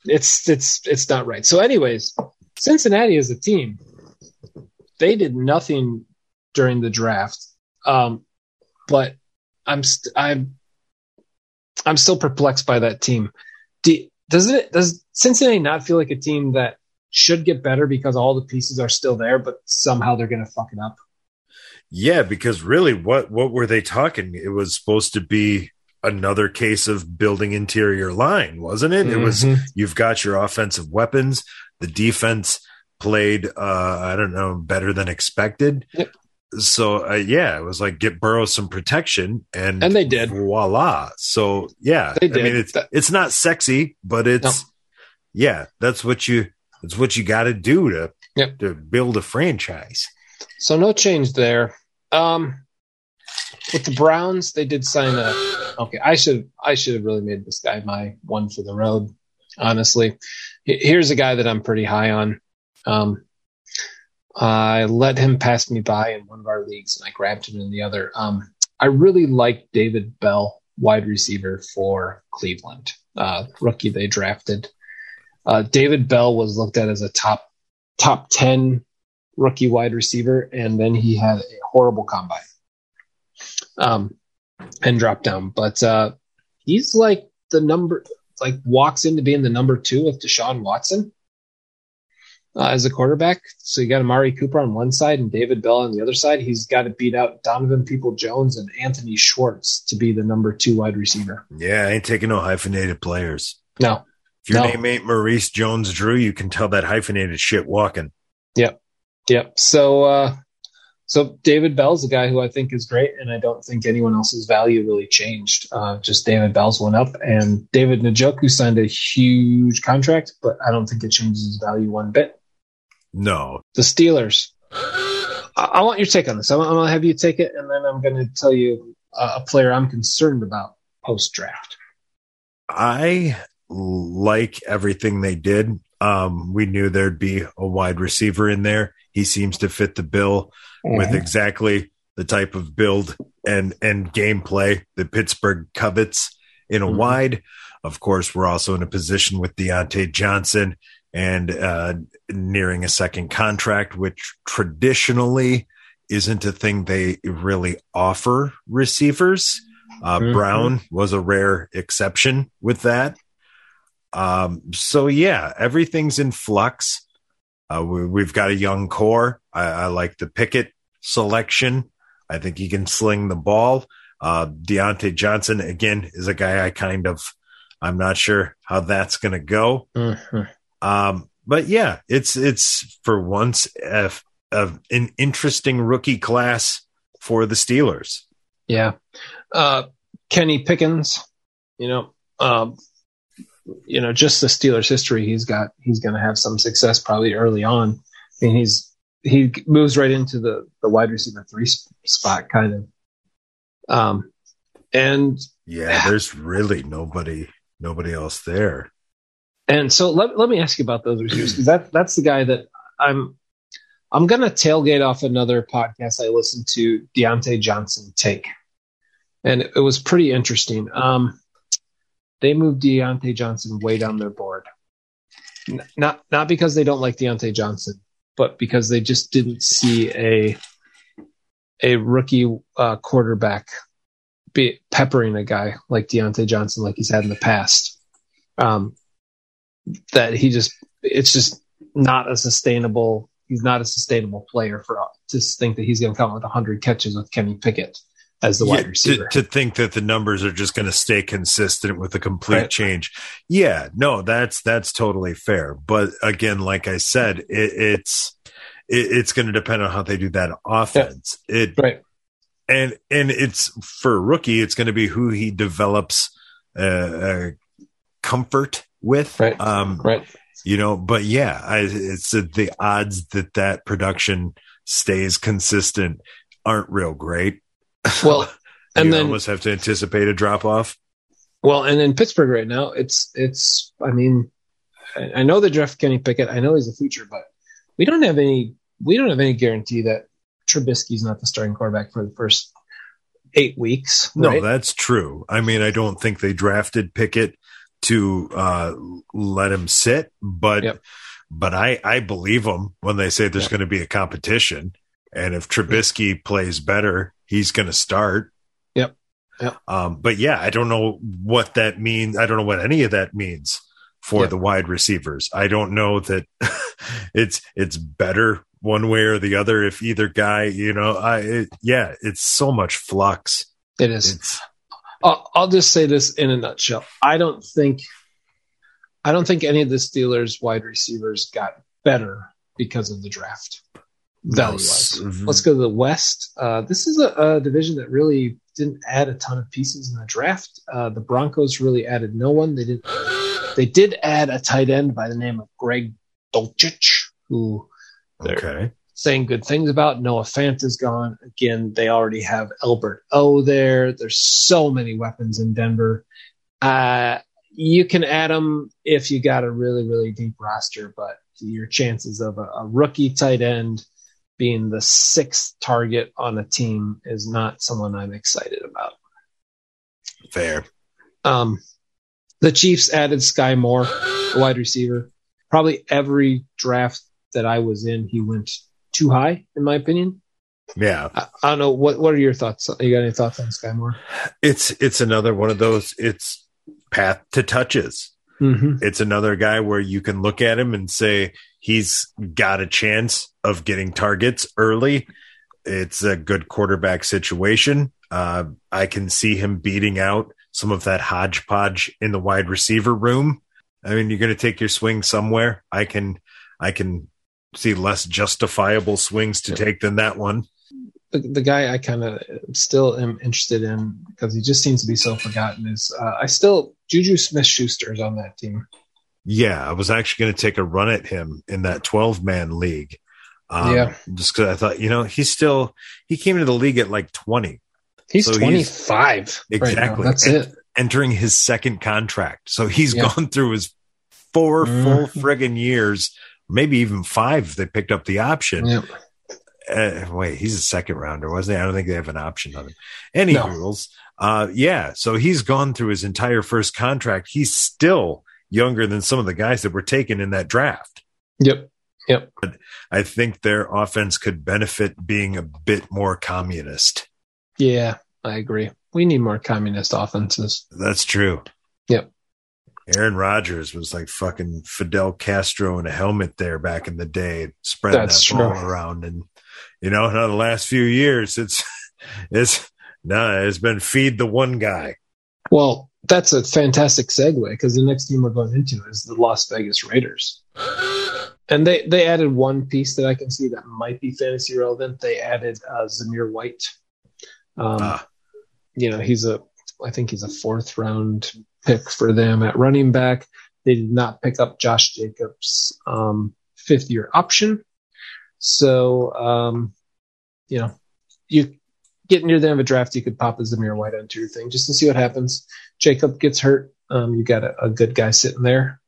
it's it's it's not right. So, anyways, Cincinnati is a team they did nothing during the draft. Um, but I'm st- I'm I'm still perplexed by that team. Do, doesn't it does Cincinnati not feel like a team that should get better because all the pieces are still there, but somehow they're going to fuck it up?
Yeah, because really, what what were they talking? It was supposed to be another case of building interior line, wasn't it? Mm-hmm. It was mm-hmm. you've got your offensive weapons, the defense played uh I don't know better than expected. Yep. So uh, yeah, it was like get Burrow some protection and
and they did.
Voila. So yeah, they did. I mean it's it's not sexy, but it's no. yeah, that's what you that's what you got to do to yep. to build a franchise.
So no change there. Um with the Browns, they did sign a okay, I should I should have really made this guy my one for the road, honestly. Here's a guy that I'm pretty high on. Um, I let him pass me by in one of our leagues, and I grabbed him in the other. Um, I really like David Bell, wide receiver for Cleveland, uh, rookie they drafted. Uh, David Bell was looked at as a top top ten rookie wide receiver, and then he had a horrible combine um, and dropped down. But uh, he's like the number, like walks into being the number two with Deshaun Watson uh, as a quarterback. So you got Amari Cooper on one side and David Bell on the other side. He's got to beat out Donovan Peoples-Jones and Anthony Schwartz to be the number two wide receiver.
Yeah, I ain't taking no hyphenated players.
No.
If your
no.
name ain't Maurice Jones Drew, you can tell that hyphenated shit walking.
Yep. Yep. So uh so David Bell's a guy who I think is great, and I don't think anyone else's value really changed. Uh, just David Bell's went up, and David Njoku signed a huge contract, but I don't think it changes his value one bit.
No.
The Steelers. I, I want your take on this. I'm, I'm going to have you take it, and then I'm going to tell you uh, a player I'm concerned about post draft.
I like everything they did. Um, we knew there'd be a wide receiver in there. He seems to fit the bill mm-hmm. with exactly the type of build and and gameplay that Pittsburgh covets in a mm-hmm. wide. Of course, we're also in a position with Diontae Johnson and uh, nearing a second contract, which traditionally isn't a thing they really offer receivers. Uh, mm-hmm. Brown was a rare exception with that. Um, so yeah, everything's in flux. Uh, we, have got a young core. I, I, like the Pickett selection. I think he can sling the ball. Uh, Diontae Johnson again is a guy I kind of, I'm not sure how that's going to go. Mm-hmm. Um, but yeah, it's it's for once a, a, an interesting rookie class for the Steelers.
Yeah, uh, Kenny Pickett, you know, um, you know, just the Steelers history, he's got he's going to have some success probably early on. I mean, he's he moves right into the the wide receiver three spot kind of. Um, and
yeah, there's really nobody nobody else there.
And so let, let me ask you about those receivers because that that's the guy that I'm I'm gonna tailgate off another podcast I listened to Diontae Johnson take, and it was pretty interesting. Um, they moved Diontae Johnson way down their board. N- not not because they don't like Diontae Johnson, but because they just didn't see a a rookie uh, quarterback be peppering a guy like Diontae Johnson like he's had in the past. Um, that he just it's just not a sustainable. He's not a sustainable player for us to think that he's going to come with 100 catches with Kenny Pickett as the wide receiver.
To, to, think that the numbers are just going to stay consistent with a complete right. change. Yeah, no, that's that's totally fair. But again, like I said, it, it's it, it's going to depend on how they do that offense.
Yeah. It right.
And and it's for a rookie, it's going to be who he develops uh, uh, comfort with.
Right.
Um,
right.
You know, but yeah, I, it's uh, the odds that that production stays consistent aren't real great.
Well, and then
almost have to anticipate a drop off.
Well, and in Pittsburgh right now, it's it's. I mean, I, know the draft Kenny Pickett. I know he's a future, but we don't have any. We don't have any guarantee that Trubisky's not the starting quarterback for the first eight weeks.
Right? No, that's true. I mean, I don't think they drafted Pickett to uh, let him sit, but yep. but I I believe them when they say there's
Yeah.
going to be a competition, and if Trubisky plays better, he's going to start.
Yep. Yep.
Um, but yeah, I don't know what that means. I don't know what any of that means for
Yep.
the wide receivers. I don't know that it's it's better one way or the other if either guy, you know, I it, yeah, it's so much flux.
It is.
It's
I'll, I'll just say this in a nutshell. I don't think, I don't think any of the Steelers wide receivers got better because of the draft. Value wise.
no,
Let's go to the West. Uh, this is a, a division that really didn't add a ton of pieces in the draft. Uh, the Broncos really added no one. They didn't. They did add a tight end by the name of Greg Dulcich, who
okay.
Saying good things about. Noah Fant is gone. Again, they already have Albert O there. There's so many weapons in Denver. Uh, you can add them if you got a really, really deep roster, but your chances of a, a rookie tight end being the sixth target on a team is not someone I'm excited about.
Fair.
Um, the Chiefs added Sky Moore, wide receiver. Probably every draft that I was in, he went too high, in my opinion.
Yeah.
I, I don't know what what are your thoughts? You got any thoughts on Sky Moore?
It's it's another one of those it's path to touches.
Mm-hmm.
It's another guy where you can look at him and say he's got a chance of getting targets early. It's a good quarterback situation. Uh, I can see him beating out some of that hodgepodge in the wide receiver room. I mean, you're going to take your swing somewhere. I can, I can see less justifiable swings to take than that one.
The, the guy I kind of still am interested in because he just seems to be so forgotten is uh, I still Juju Smith Schuster is on that team.
Yeah, I was actually going to take a run at him in that 12 man league. Um,
Yeah.
Just because I thought, you know, he's still, he came into the league at like 20,
He's
So he's-
25. right now.
Exactly.
That's
And-
it.
entering his second contract. So he's
Yeah.
gone through his four
Mhm.
full friggin' years, maybe even five. if They picked up the option.
Yep.
Uh, wait, he's a second rounder, wasn't he? I don't think they have an option on him. Any
No.
rules? Uh, yeah. So he's gone through his entire first contract. He's still younger than some of the guys that were taken in that draft.
Yep. Yep.
But I think their offense could benefit being a bit more communist.
Yeah, I agree. We need more communist offenses.
That's true.
Yep.
Aaron Rodgers was like fucking Fidel Castro in a helmet there back in the day, spreading
That's
that ball
true.
around. And you know, now the last few years, it's it's no, it's been feed the one guy.
Well, that's a fantastic segue because the next team we're going into is the Las Vegas Raiders. And they, they added one piece that I can see that might be fantasy relevant. They added uh, Zamir White. Um,
Ah.
You know, he's a, I think he's a fourth round pick for them at running back. They did not pick up Josh Jacobs' um, fifth year option. So, um, you know, you get near the end of a draft, you could pop a Zamir White onto your thing just to see what happens. Jacob gets hurt. Um, you got a, a good guy sitting there.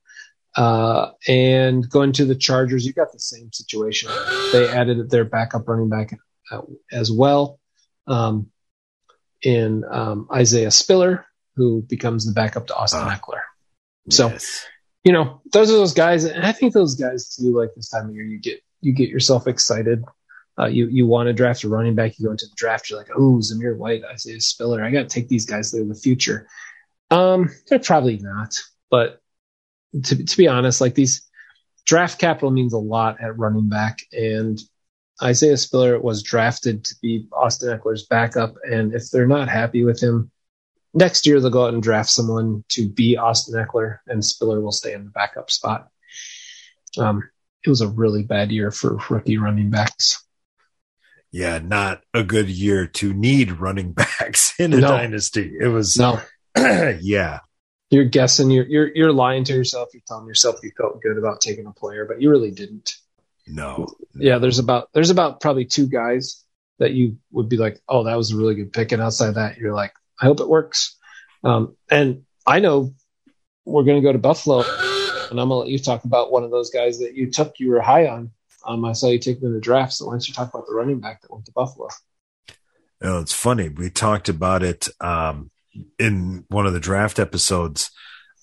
Uh, and going to the Chargers, you got the same situation. They added their backup running back uh, as well um, in um, Isaiah Spiller, who becomes the backup to Austin
Ah.
Ekeler. So,
Yes.
you know, those are those guys, and I think those guys too. Like this time of year, you get you get yourself excited. Uh, you you want to draft a running back. You go into the draft, you're like, oh, Zamir White, Isaiah Spiller. I got to take these guys. They're the future. Um, they're probably not, but to to be honest, like these draft capital means a lot at running back, and Isaiah Spiller was drafted to be Austin Ekeler's backup, and if they're not happy with him, next year they'll go out and draft someone to be Austin Ekeler, and Spiller will stay in the backup spot. Um, it was a really bad year for rookie running backs.
Yeah, not a good year to need running backs in a
No.
dynasty. It was,
No,
yeah,
you're guessing. You're you're you're lying to yourself. You're telling yourself you felt good about taking a player, but you really didn't.
no,
Yeah, there's about there's about probably two guys that you would be like, oh, that was a really good pick, and outside of that, you're like, I hope it works. Um, and I know we're going to go to Buffalo, and I'm gonna let you talk about one of those guys that you took. You were high on. Um, I saw you take him in the draft, so why don't you talk about the running back that went to Buffalo?
Know, it's funny. We talked about it um, in one of the draft episodes.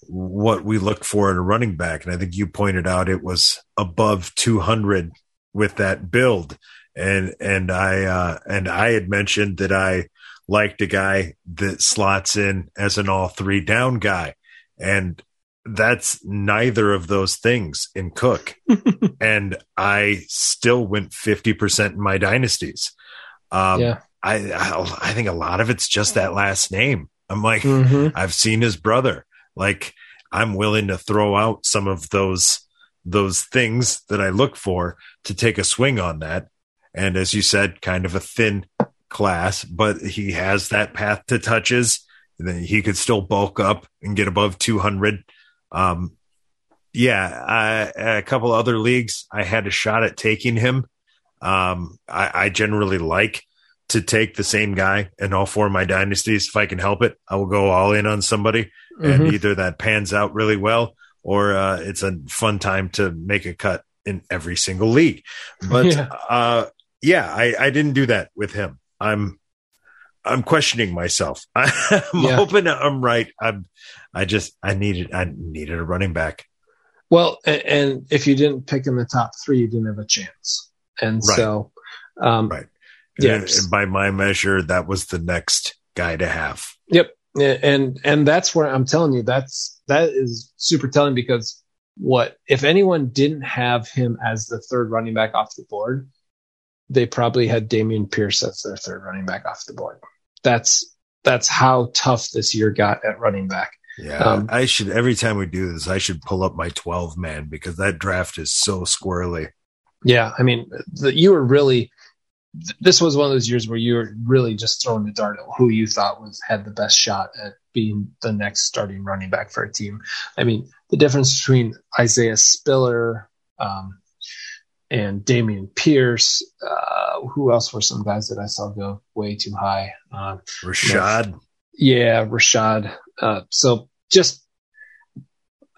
what we look for in a running back. And I think you pointed out it was above 200 with that build. And, and I, uh, and I had mentioned that I liked a guy that slots in as an all three down guy. And that's neither of those things in Cook. and I still went 50% in my dynasties. Um, yeah. I, I, I think a lot of it's just that last name. I'm like, mm-hmm. I've seen his brother. Like, I'm willing to throw out some of those those things that I look for to take a swing on that. And as you said, kind of a thin class, but he has that path to touches. Then he could still bulk up and get above 200. Um, yeah, I, a couple other leagues, I had a shot at taking him. Um, I, I generally like to take the same guy in all four of my dynasties. If I can help it, I will go all in on somebody. Mm-hmm. And either that pans out really well or uh, it's a fun time to make a cut in every single league. But yeah, uh, yeah I, I didn't do that with him. I'm I'm questioning myself. I'm yeah. hoping I'm right. I'm I just I needed I needed a running back.
Well, and, and if you didn't pick in the top three, you didn't have a chance. And right. so, um,
right. Yeah. And, and by my measure, that was the next guy to have.
Yep. And and that's where I'm telling you that's that is super telling because what if anyone didn't have him as the third running back off the board, they probably had Dameon Pierce as their third running back off the board. That's that's how tough this year got at running back.
Yeah, um, I should every time we do this, I should pull up my 12 man because that draft is so squirrely.
Yeah, I mean, the, you were really this was one of those years where you were really just throwing the dart at who you thought was had the best shot at being the next starting running back for a team. I mean, the difference between Isaiah Spiller um, and Dameon Pierce, uh, who else were some guys that I saw go way too high?
Um, Rashad.
yeah, Rashad. Uh, so just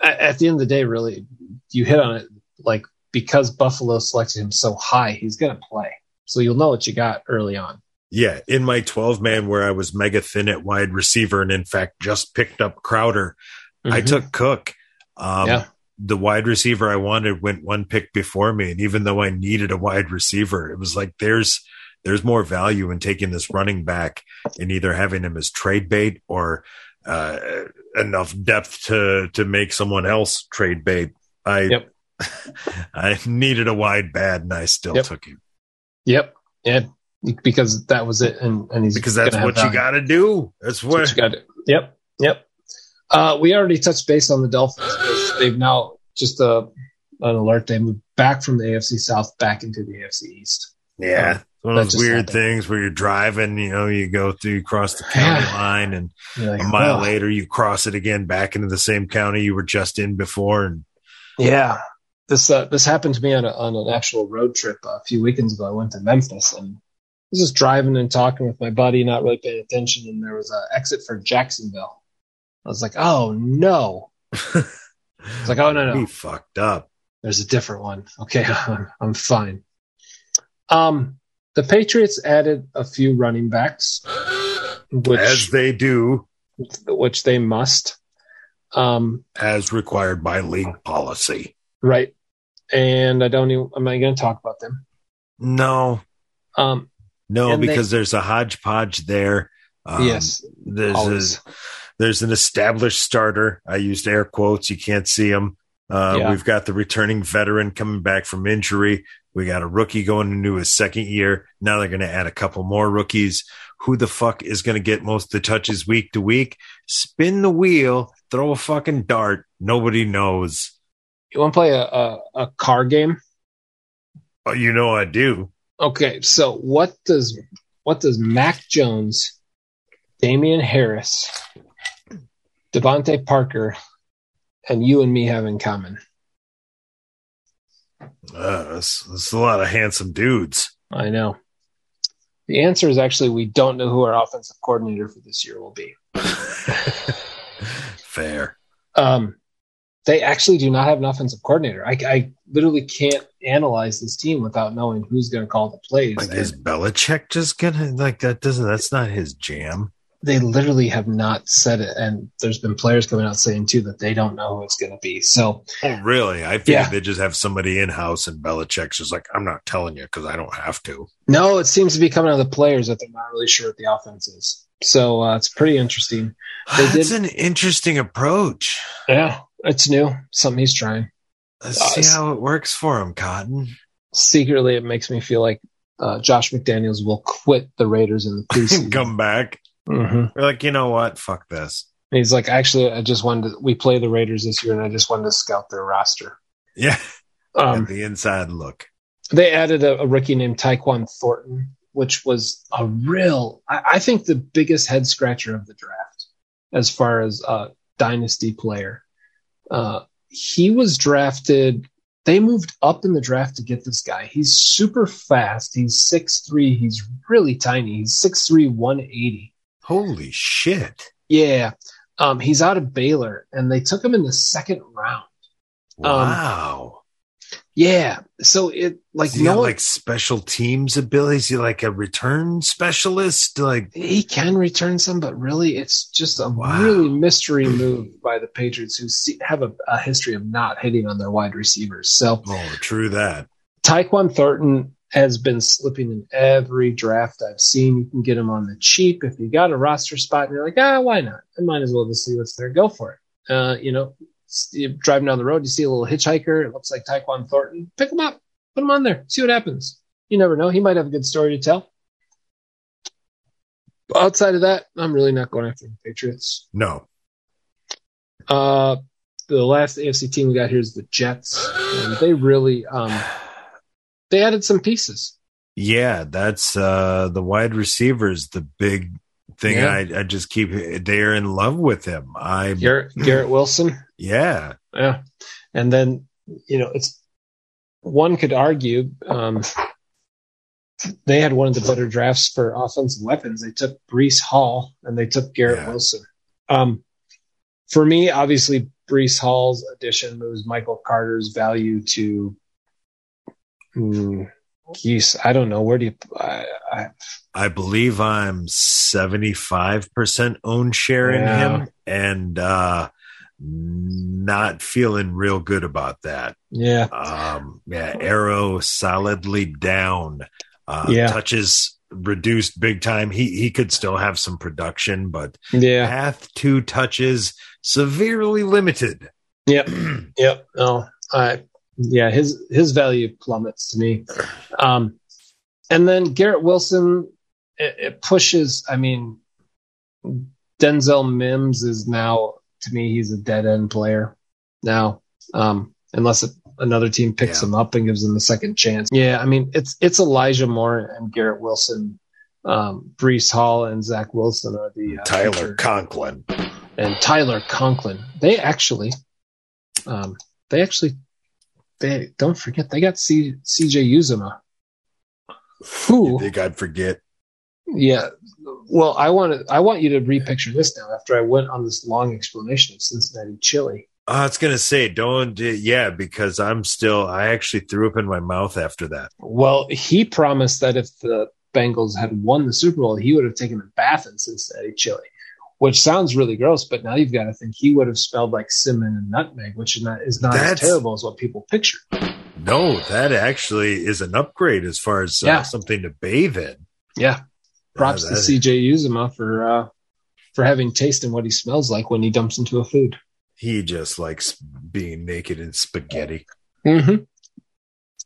at, at the end of the day, really, you hit on it like because Buffalo selected him so high, he's going to play. So you'll know what you got early on.
Yeah, in my 12 man where I was mega thin at wide receiver and in fact just picked up Crowder, mm-hmm. I took Cook. Um, yeah. The wide receiver I wanted went one pick before me, and even though I needed a wide receiver, it was like there's there's more value in taking this running back and either having him as trade bait or uh, enough depth to to make someone else trade bait. I yep. I needed a wide bad, and I still yep. took him.
Yep. Yeah. Because that was it. And, and he's
because that's what you got to do. That's what,
that's what you got to Yep. Yep. Uh, we already touched base on the Dolphins because they've now just uh, an alert. They moved back from the AFC South back into the AFC East.
Yeah. Um, one of those weird happened. things where you're driving, you know, you go through, you cross the county line, and like, a mile oh. later you cross it again back into the same county you were just in before. And
yeah, this uh, this happened to me on, a, on an actual road trip a few weekends ago. I went to Memphis and I was just driving and talking with my buddy, not really paying attention, and there was an exit for Jacksonville. I was like, "Oh no!" It's like, "Oh no, no,
we fucked up."
There's a different one. Okay, I'm, I'm fine. Um, the Patriots added a few running backs,
which, as they do,
which they must, um,
as required by league policy.
Right and I don't even. Am I going to talk about them?
No.
Um,
no, because they, there's a hodgepodge there.
Um, yes.
There's there's an established starter. I used air quotes. You can't see him. Uh, yeah. We've got the returning veteran coming back from injury. We got a rookie going into his second year. Now they're going to add a couple more rookies. Who the fuck is going to get most of the touches week to week? Spin the wheel, throw a fucking dart. Nobody knows.
You want to play a, a, a car game?
Oh, you know I do.
Okay, so what does what does Mac Jones, Damien Harris, DeVante Parker, and you and me have in common?
Uh, that's, that's a lot of handsome dudes.
I know. The answer is actually we don't know who our offensive coordinator for this year will be.
Fair.
Um, they actually do not have an offensive coordinator. I, I literally can't analyze this team without knowing who's going to call the plays.
Like, is Belichick just gonna like that? Doesn't that's not his jam?
They literally have not said it, and there's been players coming out saying too that they don't know who it's going to be. So,
oh, really? I think
Yeah.
they just have somebody in house, and Belichick's just like, I'm not telling you because I don't have to.
no, it seems to be coming out of the players that they're not really sure what the offense is. So uh, it's pretty interesting. Did-
an interesting approach.
Yeah, it's new, something he's trying.
Let's
Uh,
see how it works for him, Cotton.
Secretly, it makes me feel like uh, Josh McDaniels will quit the Raiders in the preseason.
Come back.
Hmm
We're like, you know what? Fuck this.
He's like, actually, I just wanted to. We play the Raiders this year, and I just wanted to scout their roster.
Yeah,
Um,
the inside look.
they added a, a rookie named Tyquan Thornton, which was a real, I, I think, the biggest head scratcher of the draft as far as a dynasty player. Uh, he was drafted. They moved up in the draft to get this guy. He's super fast. He's 6'3. He's really tiny. He's 6'3, 180.
Holy shit!
Yeah. Um, he's out of Baylor, and they took him in the second round. Um,
Wow.
Yeah. So it, like, no one-
like special teams abilities? He like a return specialist? Like,
he can return some, but really, it's just a
Wow.
really mystery move by the Patriots, who see, have a, a history of not hitting on their wide receivers. So
oh, true that.
Tyquan Thornton has been slipping in every draft I've seen. You can get him on the cheap if you got a roster spot, and you're like, ah, why not? I might as well just see what's there. Go for it. Uh, you know, driving down the road, you see a little hitchhiker. It looks like Tyquan Thornton. Pick him up, put him on there, see what happens. You never know. He might have a good story to tell. Outside of that, I'm really not going after the Patriots.
No.
Uh, the last AFC team we got here is the Jets, and they really um, they added some pieces.
Yeah, that's uh the wide receivers, the big thing
Yeah.
I, I just keep they're in love with him. I
Garrett, Garrett Wilson,
yeah.
yeah, and then you know it's one could argue um, they had one of the better drafts for offensive weapons. They took Breece Hall and they took Garrett
Yeah.
Wilson. Um, for me, obviously, Breece Hall's addition moves Michael Carter's value to. Hmm, geez, I don't know. Where do you? I, I,
I believe I'm 75% own share in him and uh not feeling real good about that.
yeah,
Um yeah, arrow solidly down. Uh
Yeah.
touches reduced big time. He he could still have some production, but
yeah,
path to touches severely limited.
yep, yep. No, I, yeah, his his value plummets to me. Um, and then Garrett Wilson, it, it pushes. I mean, Denzel Mims is now to me he's a dead end player now, um, unless it, another team picks
Yeah.
him up and gives him a second chance. Yeah, I mean it's it's Elijah Moore and Garrett Wilson. Um, Breece Hall and Zach Wilson are the uh,
Tyler Conklin.
and Tyler Conklin. They actually, um, they actually, they don't forget they got C, CJ Uzomah. Who?
Think I'd forget.
Yeah. Well, I want to. I want you to repicture this now. After I went on this long explanation of Cincinnati chili.
I was gonna say, don't yeah, because I'm still I actually threw up in my mouth after that.
Well, he promised that if the Bengals had won the Super Bowl, he would have taken a bath in Cincinnati chili, which sounds really gross. But now you've got to think he would have smelled like cinnamon and nutmeg, which is not, is not as terrible as what people picture.
No, that actually is an upgrade as far as uh,
Yeah.
something to bathe in.
Yeah. Props
Uh,
to CJ Uzomah for uh, for having taste in what he smells like when he dumps into a food.
He just likes being naked in spaghetti.
Mm-hmm.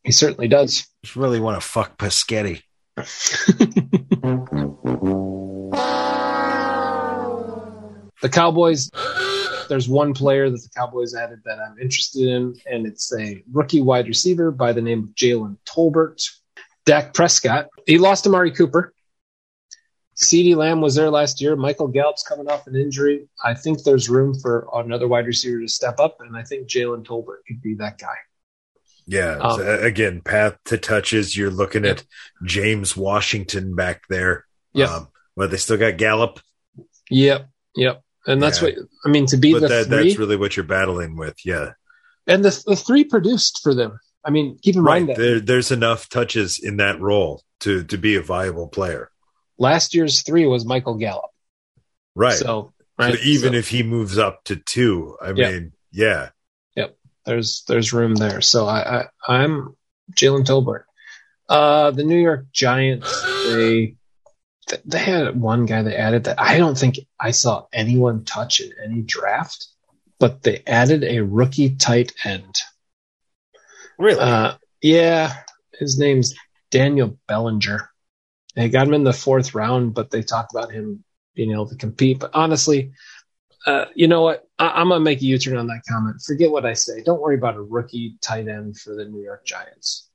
He certainly does.
Just really want to fuck Paschetti.
the Cowboys. There's one player that the Cowboys added that I'm interested in, and it's a rookie wide receiver by the name of Jalen Tolbert. Dak Prescott. He lost Amari Cooper. CeeDee Lamb was there last year. Michael Gallup's coming off an injury. I think there's room for another wide receiver to step up, and I think Jalen Tolbert could be that guy.
Yeah.
Um,
so, again, path to touches. You're looking at James Washington back there.
Yeah.
Um, but they still got Gallup.
Yep, yep. And that's
Yeah.
what I mean to be
But
the
that,
three,
that's really what you're battling with. Yeah.
and the the three produced for them. I mean, keep in
Right.
mind that
There, there's enough touches in that role to, to be a viable player.
last year's three was Michael Gallup.
Right.
So,
So even
so
if he moves up to two, I
Yeah.
mean, yeah. Yep.
There's there's room there. So I, I I'm Jalen Tolbert. Uh, the New York Giants they they had one guy they added that I don't think I saw anyone touch in any draft, but they added a rookie tight end.
Really?
Uh, yeah, his name's Daniel Bellinger. They got him in the fourth round, but they talked about him being able to compete. But honestly, uh, you know what? I- I'm gonna make a U-turn on that comment. Forget what I say. Don't worry about a rookie tight end for the New York Giants.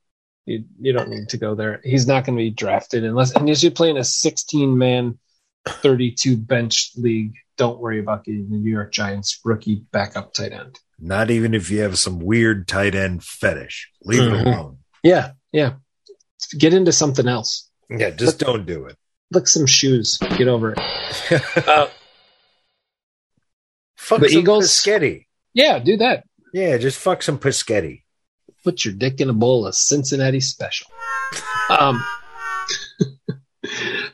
You you don't need to go there. He's not going to be drafted unless unless you're playing a 16 man, 32 bench league. Don't worry about getting the New York Giants rookie backup tight end.
Not even if you have some weird tight end fetish. Leave
Mhm.
it alone.
Yeah, yeah. Get into something else.
Yeah, just don't do it.
Look some shoes. Get over it. Uh,
fuck
the
some
Eagles-
Pischetti.
yeah, do that.
Yeah, just fuck some Pischetti.
Put your dick in a bowl of Cincinnati Special. Um,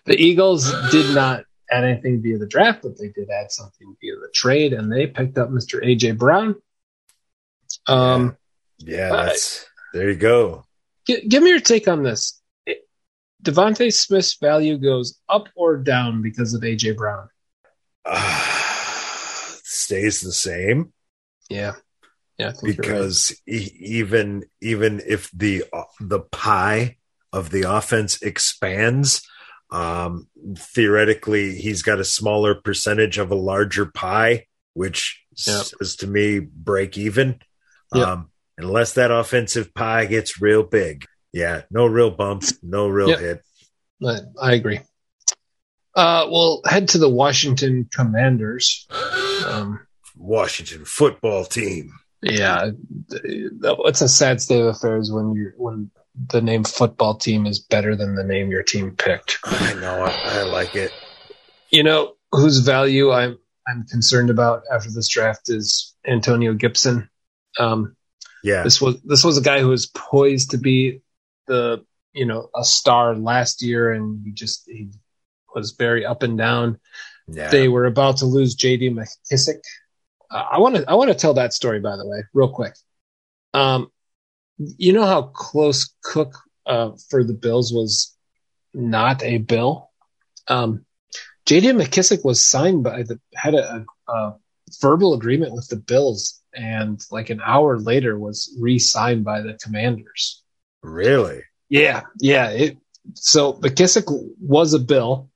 the Eagles did not add anything via the draft, but they did add something via the trade, and they picked up Mr. AJ Brown. Um,
Yeah,
Uh,
that's there you go.
gi- give me your take on this. It- DeVonta Smith's value goes up or down because of AJ Brown.
stays the same
Yeah, yeah, you're right.
because e- even even if the uh, the pie of the offense expands, um, theoretically he's got a smaller percentage of a larger pie, which
Yep.
says to me break even.
Yep.
Um, unless that offensive pie gets real big, yeah, no real bump, no real
Yep.
hit.
I, I agree. Uh, we'll head to the Washington Commanders. Um,
Washington football team.
Yeah, it's a sad state of affairs when you when the name football team is better than the name your team picked.
I know, I, I like it.
You know whose value I'm I'm concerned about after this draft is Antonio Gibson. Um,
Yeah,
this was this was a guy who was poised to be the you know a star last year, and he just he was very up and down.
yeah.
They were about to lose J.D. McKissic. Uh, I want to I want to tell that story by the way, real quick. Um, you know how close Cook uh, for the Bills was not a Bill. Um, J.D. McKissic was signed by the had a, a verbal agreement with the Bills, and like an hour later was re-signed by the Commanders.
really.
Yeah, yeah. It, so McKissic was a Bill,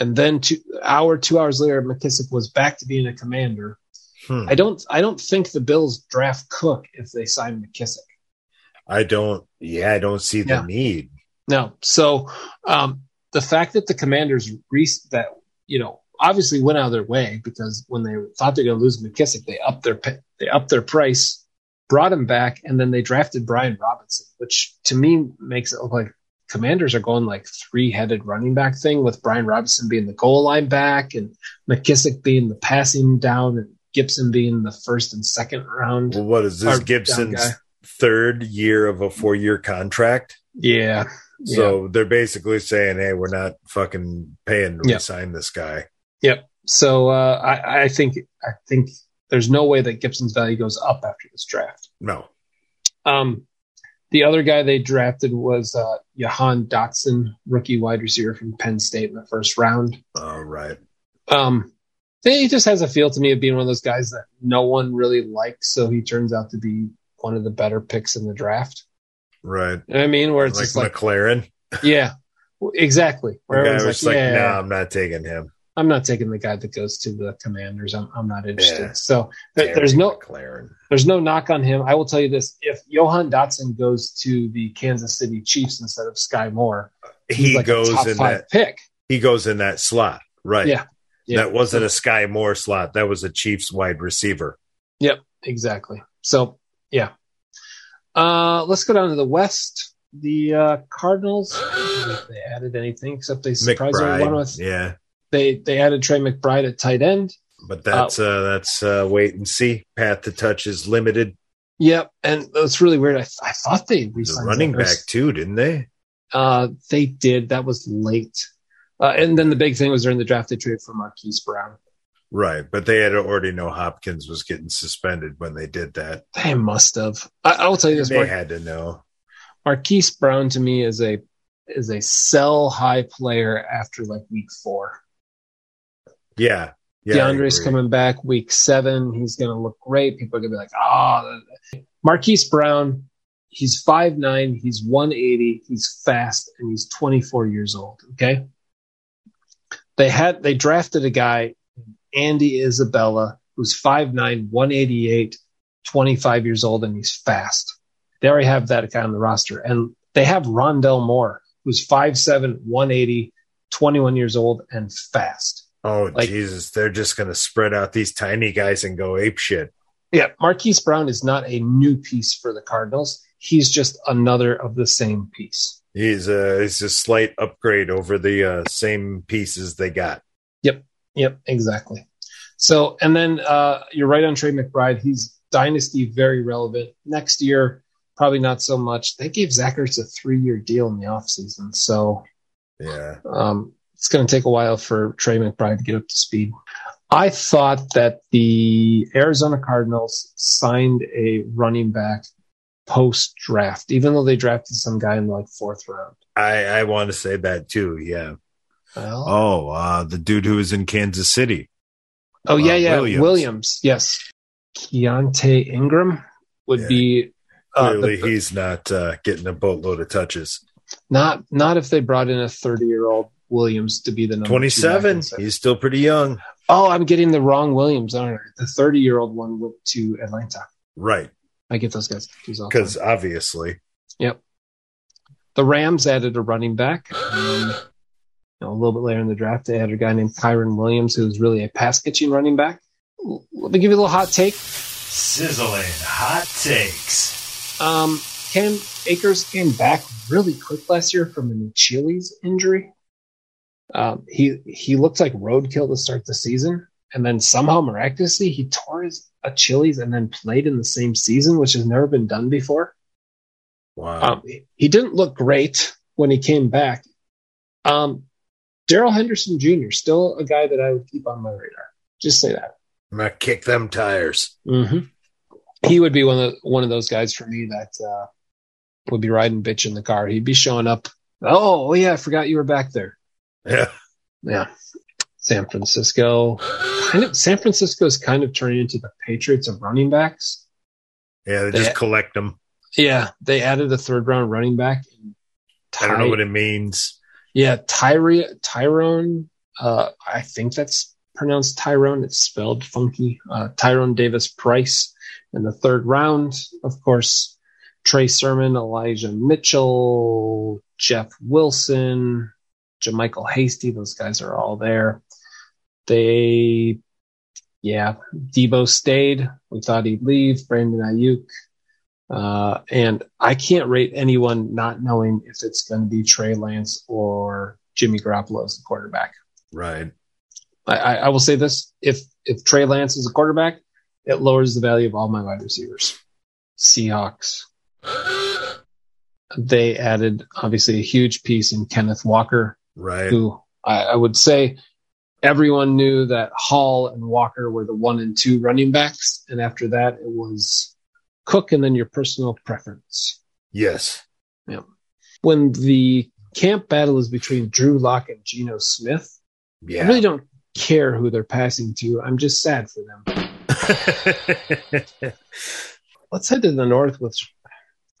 and then two hour, two hours later, McKissic was back to being a Commander.
Hmm.
I don't, I don't think the Bills draft Cook if they sign McKissic.
I don't. Yeah, I don't see the
Yeah.
need.
No. So um, the fact that the Commanders re- that you know obviously went out of their way because when they thought they're going to lose McKissic, they upped their they upped their price, brought him back, and then they drafted Brian Robinson, which to me makes it look like Commanders are going like three headed running back thing with Brian Robinson being the goal line back and McKissic being the passing down and Gibson being the first and second round.
Well, what is this Gibson's third year of a four-year contract?
Yeah. yeah.
So they're basically saying, "Hey, we're not fucking paying to
Yeah.
resign this guy." Yep.
So uh, I, I think I think there's no way that Gibson's value goes up after this draft.
No,
Um, the other guy they drafted was uh, Jahan Dotson, rookie wide receiver from Penn State in the first round.
all right.
Um, he just has a feel to me of being one of those guys that no one really likes, so he turns out to be one of the better picks in the draft.
Right,
You know I mean? Where it's
like
like,
McLaurin.
yeah, exactly. Where everyone's
was
like,
like,
yeah,
"No, I'm not taking him."
I'm not taking the guy that goes to the Commanders. I'm, I'm not interested.
Yeah.
So
Damn
there's no
McLaurin.
there's no knock on him. I will tell you this: if Jahan Dotson goes to the Kansas City Chiefs instead of Sky Moore,
He
like
goes in that.
pick.
He goes in that slot. Right.
Yeah. Yeah.
That wasn't a Sky Moore slot. That was a Chiefs wide receiver.
Yep, exactly. So yeah. Uh, let's go down to the West. The uh, Cardinals. I don't know if they added anything except they surprised everyone with
Yeah.
They they added Trey McBride at tight end.
But that's uh, that's uh, wait and see. Path to touch is limited.
Yep, and it's really weird. I, I thought they
The running back too, didn't they?
Uh, they did. That was late. Uh, and then the big thing was during the draft they traded for Marquise Brown.
Right, but they had already know Hopkins was getting suspended when they did that.
They must have. I, I will tell you this:
They
Mar-
had to know.
Marquise Brown to me is a is a sell high player after like week four.
Yeah, yeah.
DeAndre's coming back week seven. He's going to look great. People are going to be like, ah, Marquise Brown. He's 5'9, he's 180, he's fast, and he's 24 years old. Okay. They had, they drafted a guy, Andy Isabella, who's 5'9, 188, 25 years old, and he's fast. They already have that guy on the roster. And they have Rondale Moore, who's 5'7, 180, 21 years old, and fast.
Oh
like-
Jesus! They're just going to spread out these tiny guys and go ape shit.
Yeah, Marquise Brown is not a new piece for the Cardinals. He's just another of the same piece.
He's a he's a slight upgrade over the uh, same pieces they got.
Yep, yep, exactly. So, and then uh, you're right on Trey McBride. He's dynasty, very relevant. Next year, probably not so much. They gave Zach Ertz a three year deal in the offseason. So
Yeah,
um, it's going to take a while for Trey McBride to get up to speed. I thought that the Arizona Cardinals signed a running back post draft, even though they drafted some guy in like fourth round.
I I want to say that too. Yeah.
Well,
Oh, uh, the dude who was in Kansas City.
oh yeah,
uh,
yeah,
Williams.
Williams. yes. Keaontay Ingram would
Yeah.
be uh,
Clearly,
the-
he's not uh, getting a boatload of touches.
not not if they brought in a 30 year old Williams to be the number two
Twenty seven.
back.
He's still pretty young.
Oh, I'm getting the wrong Williams. Aren't I? The 30 year old one went to Atlanta.
Right.
I get those guys confused all
Because obviously. Yep.
the Rams added a running back. Um, you know, a little bit later in the draft, they had a guy named Kyren Williams, who was really a pass catching running back. Let me give you a little hot take.
Sizzling hot takes.
Um, Cam Akers came back really quick last year from an Achilles injury. Um, he he looked like roadkill to start the season, and then somehow miraculously he tore his Achilles and then played in the same season, which has never been done before.
wow.
Um, he didn't look great when he came back. Um, Darrell Henderson Jr. still a guy that I would keep on my radar. Just say that.
I'm gonna kick them tires.
Mm-hmm. He would be one of the, one of those guys for me that uh, would be riding bitch in the car. He'd be showing up. Oh, oh yeah, I forgot you were back there.
Yeah.
Yeah, San Francisco. Kind of, San Francisco's kind of turning into the Patriots of running backs.
Yeah. They
They-
just collect them.
Yeah, they added a third round running back.
I don't know what it means.
Yeah, Tyre Tyrone. Uh, I think that's pronounced Tyrone. It's spelled funky. Uh, Tyrone Davis Price in the third round. Of course, Trey Sermon, Elijah Mitchell, Jeff Wilson, JaMycal Hasty. Those guys are all there. They, yeah, Deebo stayed. We thought he'd leave. Brandon Aiyuk. Uh, and I can't rate anyone not knowing if it's going to be Trey Lance or Jimmy Garoppolo as the quarterback.
Right.
I, I, I will say this: if if Trey Lance is a quarterback, it lowers the value of all my wide receivers. Seahawks. They added obviously a huge piece in Kenneth Walker,
Right.
who I, I would say everyone knew that Hall and Walker were the one and two running backs, and after that it was Cook and then your personal preference.
Yes. Yeah.
When the camp battle is between Drew Lock and Geno Smith,
Yeah.
I really don't care who they're passing to. I'm just sad for them. Let's head to the north, which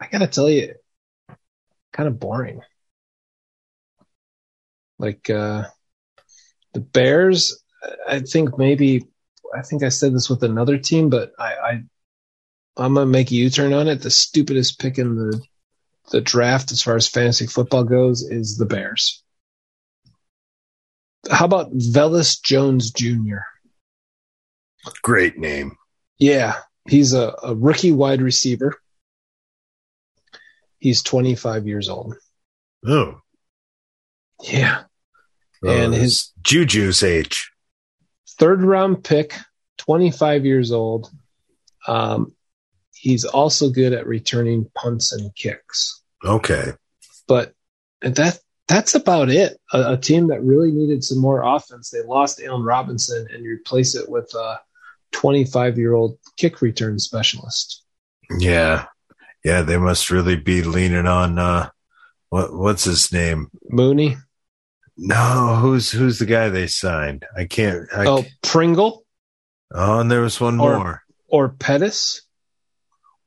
I gotta tell you, kind of boring. Like uh the Bears, I think maybe I think I said this with another team, but I, I I'm gonna make a U-turn on it. The stupidest pick in the the draft as far as fantasy football goes is the Bears. How about Velus Jones Jr.?
Great name.
Yeah, he's a, a rookie wide receiver. He's 25 years old.
Oh.
Yeah. And
Uh,
his-
Juju's age.
Third round pick, 25 years old. Um, he's also good at returning punts and kicks.
Okay.
But that that's about it. A, a, team that really needed some more offense. They lost Allen Robinson and replace it with a 25 year old kick return specialist.
Yeah, yeah, they must really be leaning on uh, what what's his name?
Mooney.
No, who's who's the guy they signed? I can't. I
oh, Pringle.
Oh, and there was one
or,
more.
Or Pettis.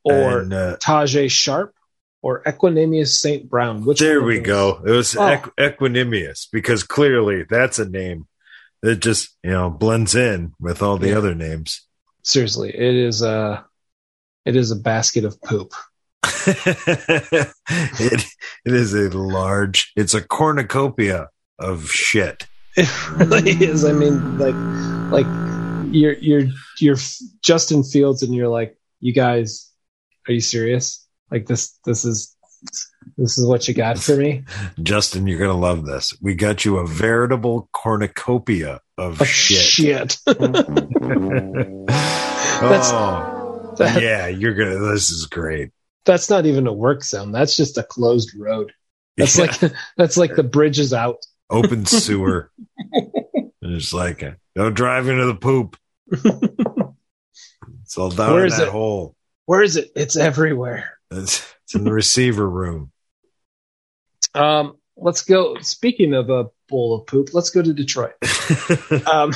Or and, uh, Tajae Sharpe or Equanimeous St. Brown.
Which there we go. It was oh. Equ- Equanimeous because clearly that's a name that just you know blends in with all the yeah. other names.
Seriously, it is a it is a basket of poop.
it it is a large. It's a cornucopia of shit.
It really is. I mean, like like you're you're you're Justin Fields, and you're like, you guys, are you serious? Like this, this is this is what you got for me,
Justin. You're gonna love this. We got you a veritable cornucopia of, shit.
shit.
oh, that, yeah. You're gonna. This is great.
That's not even a work zone. That's just a closed road. That's yeah. like that's like the bridge is out.
Open sewer. And it's like don't drive into the poop. it's all down Where in that it? hole.
Where is it? It's everywhere.
It's, it's in the receiver room.
Um, let's go. Speaking of a bowl of poop, let's go to Detroit. um,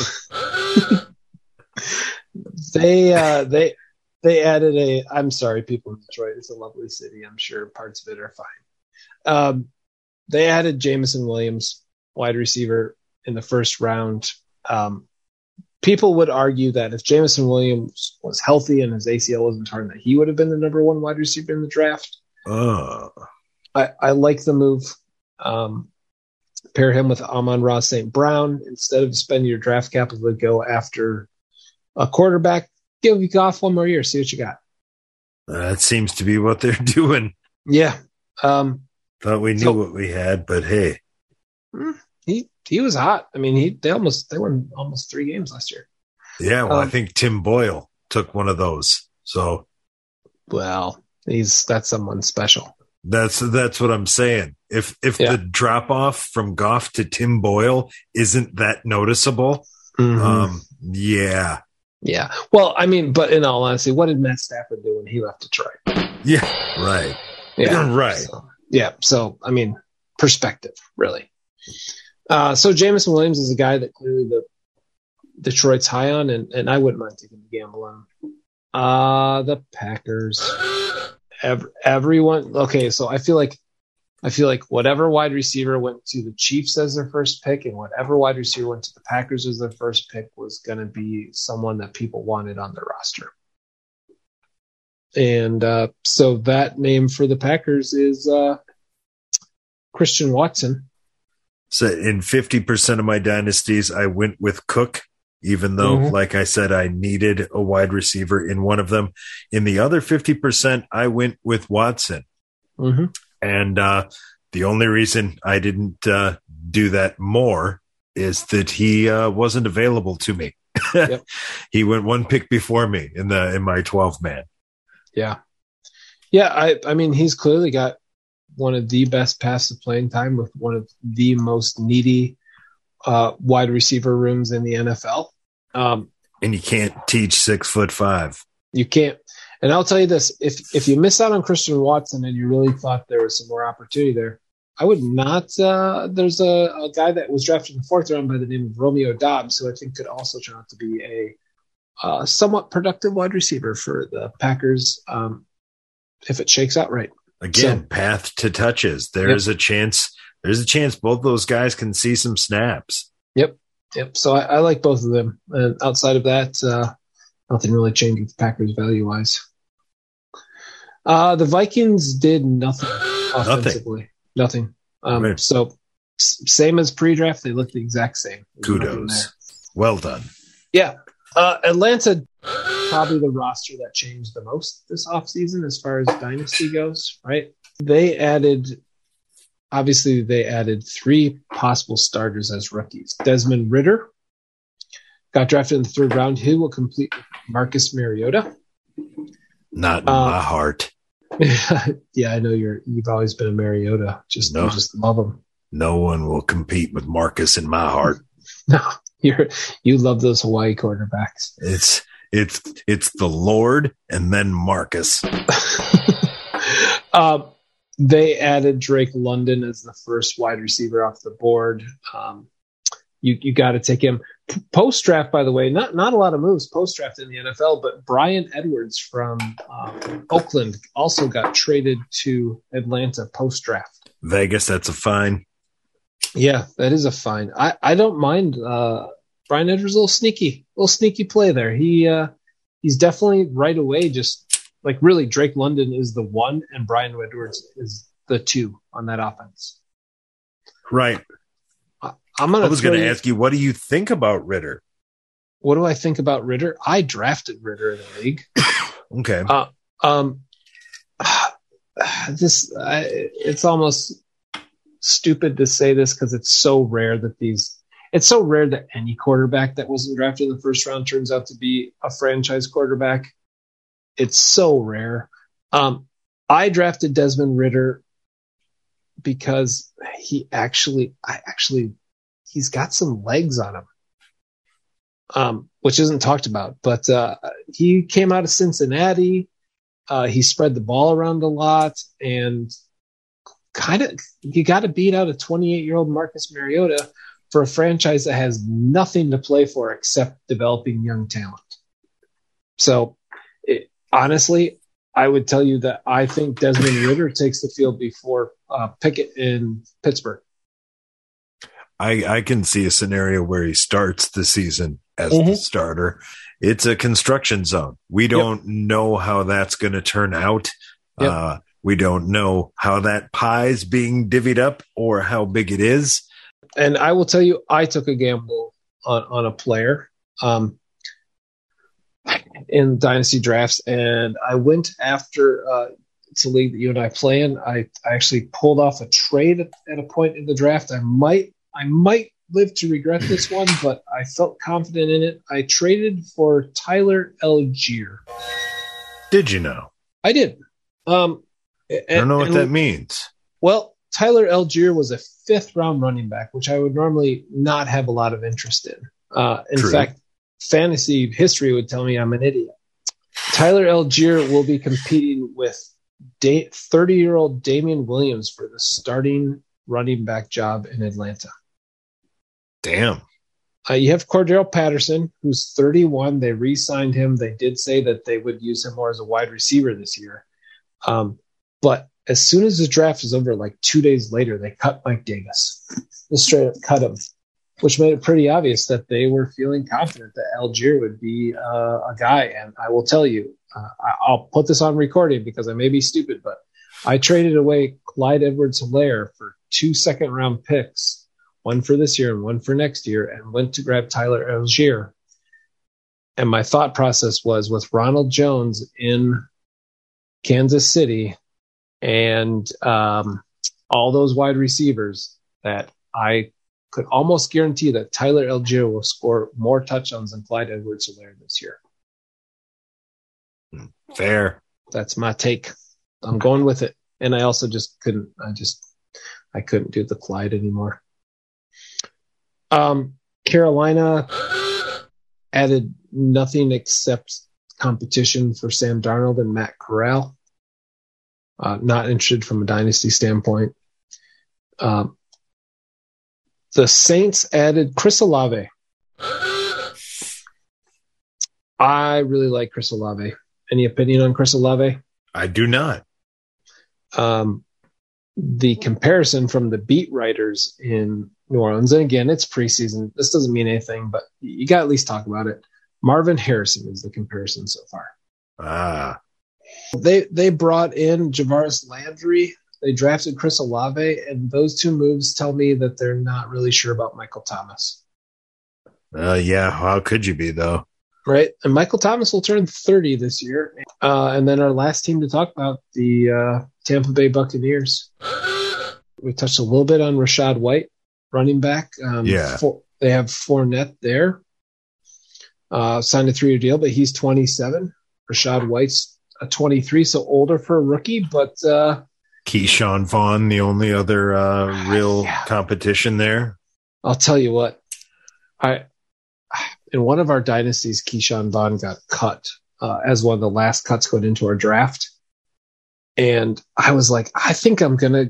they uh, they they added a. I'm sorry, people in Detroit. It's a lovely city. I'm sure parts of it are fine. Um, they added Jameson Williams, wide receiver, in the first round. Um, people would argue that if Jameson Williams was healthy and his ACL wasn't torn, that he would have been the number one wide receiver in the draft.
Uh.
I, I like the move. Um, pair him with Amon-Ra St. Brown instead of spending your draft capital to go after a quarterback. Give you off one more year, see what you got.
That seems to be what they're doing.
Yeah. Um,
Thought we knew so, what we had, but hey,
he he was hot. I mean, he they almost they won almost three games last year.
Yeah, well, um, I think Tim Boyle took one of those. So,
well, he's that's someone special.
That's that's what I'm saying. If if yeah. the drop off from Goff to Tim Boyle isn't that noticeable, mm-hmm. um, yeah,
yeah. Well, I mean, but in all honesty, what did Matt Stafford do when he left Detroit?
Yeah, right.
Yeah,
right.
So, yeah. So, I mean, perspective, really. Uh, so Jameson Williams is a guy that clearly the Detroit's high on, and, and I wouldn't mind taking a gamble on. Uh, the Packers. Every, everyone. Okay, so I feel like I feel like whatever wide receiver went to the Chiefs as their first pick, and whatever wide receiver went to the Packers as their first pick was going to be someone that people wanted on their roster. And uh, so that name for the Packers is uh, Christian Watson.
So in 50% of my dynasties, I went with Cook, even though, mm-hmm. like I said, I needed a wide receiver in one of them. In the other 50%, I went with Watson.
Mm-hmm.
And uh, the only reason I didn't uh, do that more is that he uh, wasn't available to me. Yep. he went one pick before me in the in my 12 man.
Yeah. Yeah, I I mean he's clearly got one of the best passive playing time with one of the most needy uh, wide receiver rooms in the NFL. Um,
and you can't teach six foot five.
You can't. And I'll tell you this: if if you miss out on Christian Watson and you really thought there was some more opportunity there, I would not. Uh, there's a, a, guy that was drafted in the fourth round by the name of Romeo Doubs, who I think could also turn out to be a uh, somewhat productive wide receiver for the Packers um, if it shakes out right.
Again, so, path to touches. There's yep. a chance. There's a chance both those guys can see some snaps.
Yep. Yep. So I, I like both of them. And outside of that, uh, nothing really changed with Packers value wise. Uh, the Vikings did nothing offensively. Nothing. nothing. Um, So same as pre-draft, they look the exact same.
There's Kudos. Well done.
Yeah. Uh, Atlanta probably the roster that changed the most this offseason as far as dynasty goes, right? They added obviously they added three possible starters as rookies. Desmond Ridder got drafted in the third round. He will complete Marcus Mariota.
Not in uh, my heart.
yeah, I know you're you've always been a Mariota. Just no. just love him.
No one will compete with Marcus in my heart.
No, you're you love those Hawaii quarterbacks.
It's it's it's the Lord and then Marcus.
um, they added Drake London as the first wide receiver off the board. Um, you you got to take him post draft. By the way, not not a lot of moves post draft in the NFL, but Bryan Edwards from um, Oakland also got traded to Atlanta post draft.
Vegas, that's a fine.
Yeah, that is a fine. I I don't mind. Uh, Bryan Edwards, a little sneaky, a little sneaky play there. He uh, he's definitely right away just like really Drake London is the one and Bryan Edwards is the two on that offense.
Right.
I, am gonna.
I was going to ask you, what do you think about Ridder?
What do I think about Ridder? I drafted Ridder in the league.
okay.
Uh, um, this uh, it's almost stupid to say this because it's so rare that these. It's so rare that any quarterback that wasn't drafted in the first round turns out to be a franchise quarterback it's so rare. Um, I drafted Desmond Ridder because he actually, I actually, he's got some legs on him, um, which isn't talked about. But uh, he came out of Cincinnati. Uh, he spread the ball around a lot, and kind of you got to beat out a 28 year old Marcus Mariota for a franchise that has nothing to play for except developing young talent. So honestly, I would tell you that I think Desmond Ridder takes the field before uh, Pickett in Pittsburgh.
I, I can see a scenario where he starts the season as mm-hmm. the starter. It's a construction zone. We don't yep. know how that's going to turn out. Yep. Uh, we don't know how that pie is being divvied up or how big it is.
And I will tell you, I took a gamble on, on a player. Um, in dynasty drafts, and I went after uh, it's a league that you and I play in. I, I actually pulled off a trade at, at a point in the draft. I might I might live to regret this one, but I felt confident in it. I traded for Tyler Allgeier.
Did you know?
I did. Um,
and, I don't know what that means.
Well, Tyler Allgeier was a fifth round running back, which I would normally not have a lot of interest in. Uh, in True. fact, fantasy history would tell me I'm an idiot. Tyler Allgeier will be competing with 30 year old Damien Williams for the starting running back job in Atlanta.
Damn.
Uh, you have Cordarrelle Patterson, who's 31. They re signed him. They did say that they would use him more as a wide receiver this year. Um, but as soon as the draft is over, like two days later, they cut Mike Davis. They straight up cut him which made it pretty obvious that they were feeling confident that Allgeier would be uh, a guy. And I will tell you, uh, I'll put this on recording because I may be stupid, but I traded away Clyde Edwards Helaire for two second round picks, one for this year and one for next year, and went to grab Tyler Allgeier. And my thought process was with Ronald Jones in Kansas City and um, all those wide receivers that I could almost guarantee that Tyler Allgeier will score more touchdowns than Clyde Edwards Helaire this year.
Fair.
That's my take. I'm going with it. And I also just couldn't, I just, I couldn't do the Clyde anymore. Um, Carolina added nothing except competition for Sam Darnold and Matt Corral. Uh, not interested from a dynasty standpoint. Um, the Saints added Chris Olave. I really like Chris Olave. Any opinion on Chris Olave?
I do not.
Um, the comparison from the beat writers in New Orleans, and again, it's preseason. This doesn't mean anything, but you got to at least talk about it. Marvin Harrison is the comparison so far.
Ah.
They they brought in Jarvis Landry, they drafted Chris Olave, and those two moves tell me that they're not really sure about Michael Thomas.
Uh, yeah, how could you be though?
Right, and Michael Thomas will turn 30 this year, uh, and then our last team to talk about the uh, Tampa Bay Buccaneers. We touched a little bit on Rachaad White, running back.
Um, yeah,
for, they have Fournette there, uh, signed a three-year deal, but he's 27. Rachaad White's a 23, so older for a rookie, but uh,
Ke'Shawn Vaughn, the only other uh, real
Yeah.
competition there.
I'll tell you what. I in one of our dynasties, Ke'Shawn Vaughn got cut uh, as one of the last cuts going into our draft, and I was like, I think I'm gonna,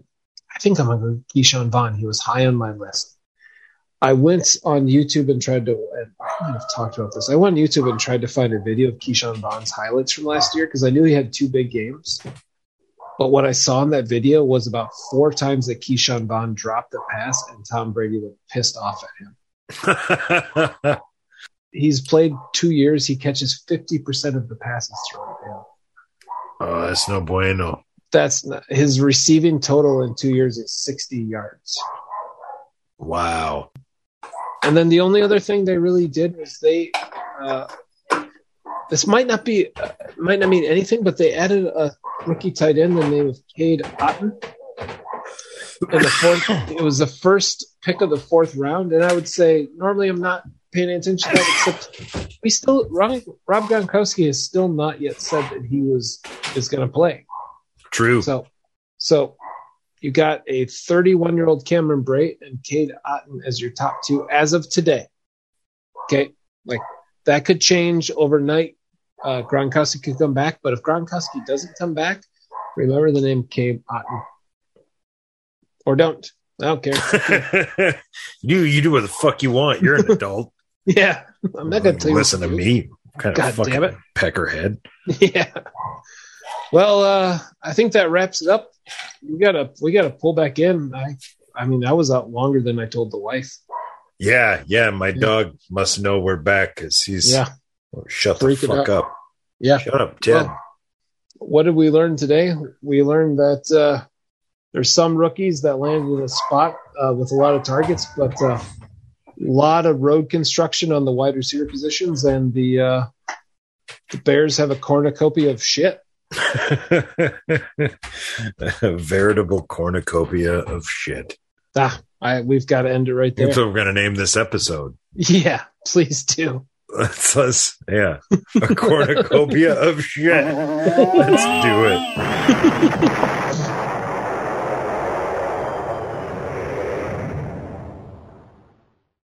I think I'm gonna go Ke'Shawn Vaughn. He was high on my list. I went on YouTube and tried to. And I might have talked about this. I went on YouTube and tried to find a video of Ke'Shawn Vaughn's highlights from last year because I knew he had two big games. But what I saw in that video was about four times that Keyshawn Bond dropped the pass and Tom Brady was pissed off at him. He's played two years. He catches 50% of the passes thrown down.
oh, that's no bueno.
That's not, his receiving total in two years is 60 yards.
Wow.
And then the only other thing they really did was they, uh, this might not be, uh, might not mean anything, but they added a rookie tight end the name of Cade Otton. In the fourth, it was the first pick of the fourth round, and I would say normally I'm not paying attention to that, except we still Rob, Rob Gronkowski has still not yet said that he was is going to play.
True.
So, so you got a 31 year old Cameron Brate and Cade Otton as your top two as of today. Okay, like that could change overnight. Uh, Gronkowski could come back, but if Gronkowski doesn't come back, remember the name Cade Otton, or don't. I don't care.
you you do what the fuck you want. You're an adult.
yeah, I'm not going to tell you.
listen to
do.
me. Kind
God
of fucking
damn it.
peckerhead.
Yeah. Well, uh, I think that wraps it up. We gotta we gotta pull back in. I I mean, I was out longer than I told the wife.
Yeah, yeah. My
Yeah.
dog must know we're back because he's
Yeah.
Oh, shut the fuck
out.
up.
Yeah.
Shut up, Ted.
Well, what did we learn today? We learned that uh, there's some rookies that landed in a spot uh, with a lot of targets, but a uh, lot of road construction on the wide receiver positions, and the uh, the Bears have a cornucopia of shit.
A veritable cornucopia of shit.
Ah, I, we've got to end it right there.
That's what we're going to name this episode.
Yeah, please do.
That's us. Yeah. A cornucopia of shit. Let's do it.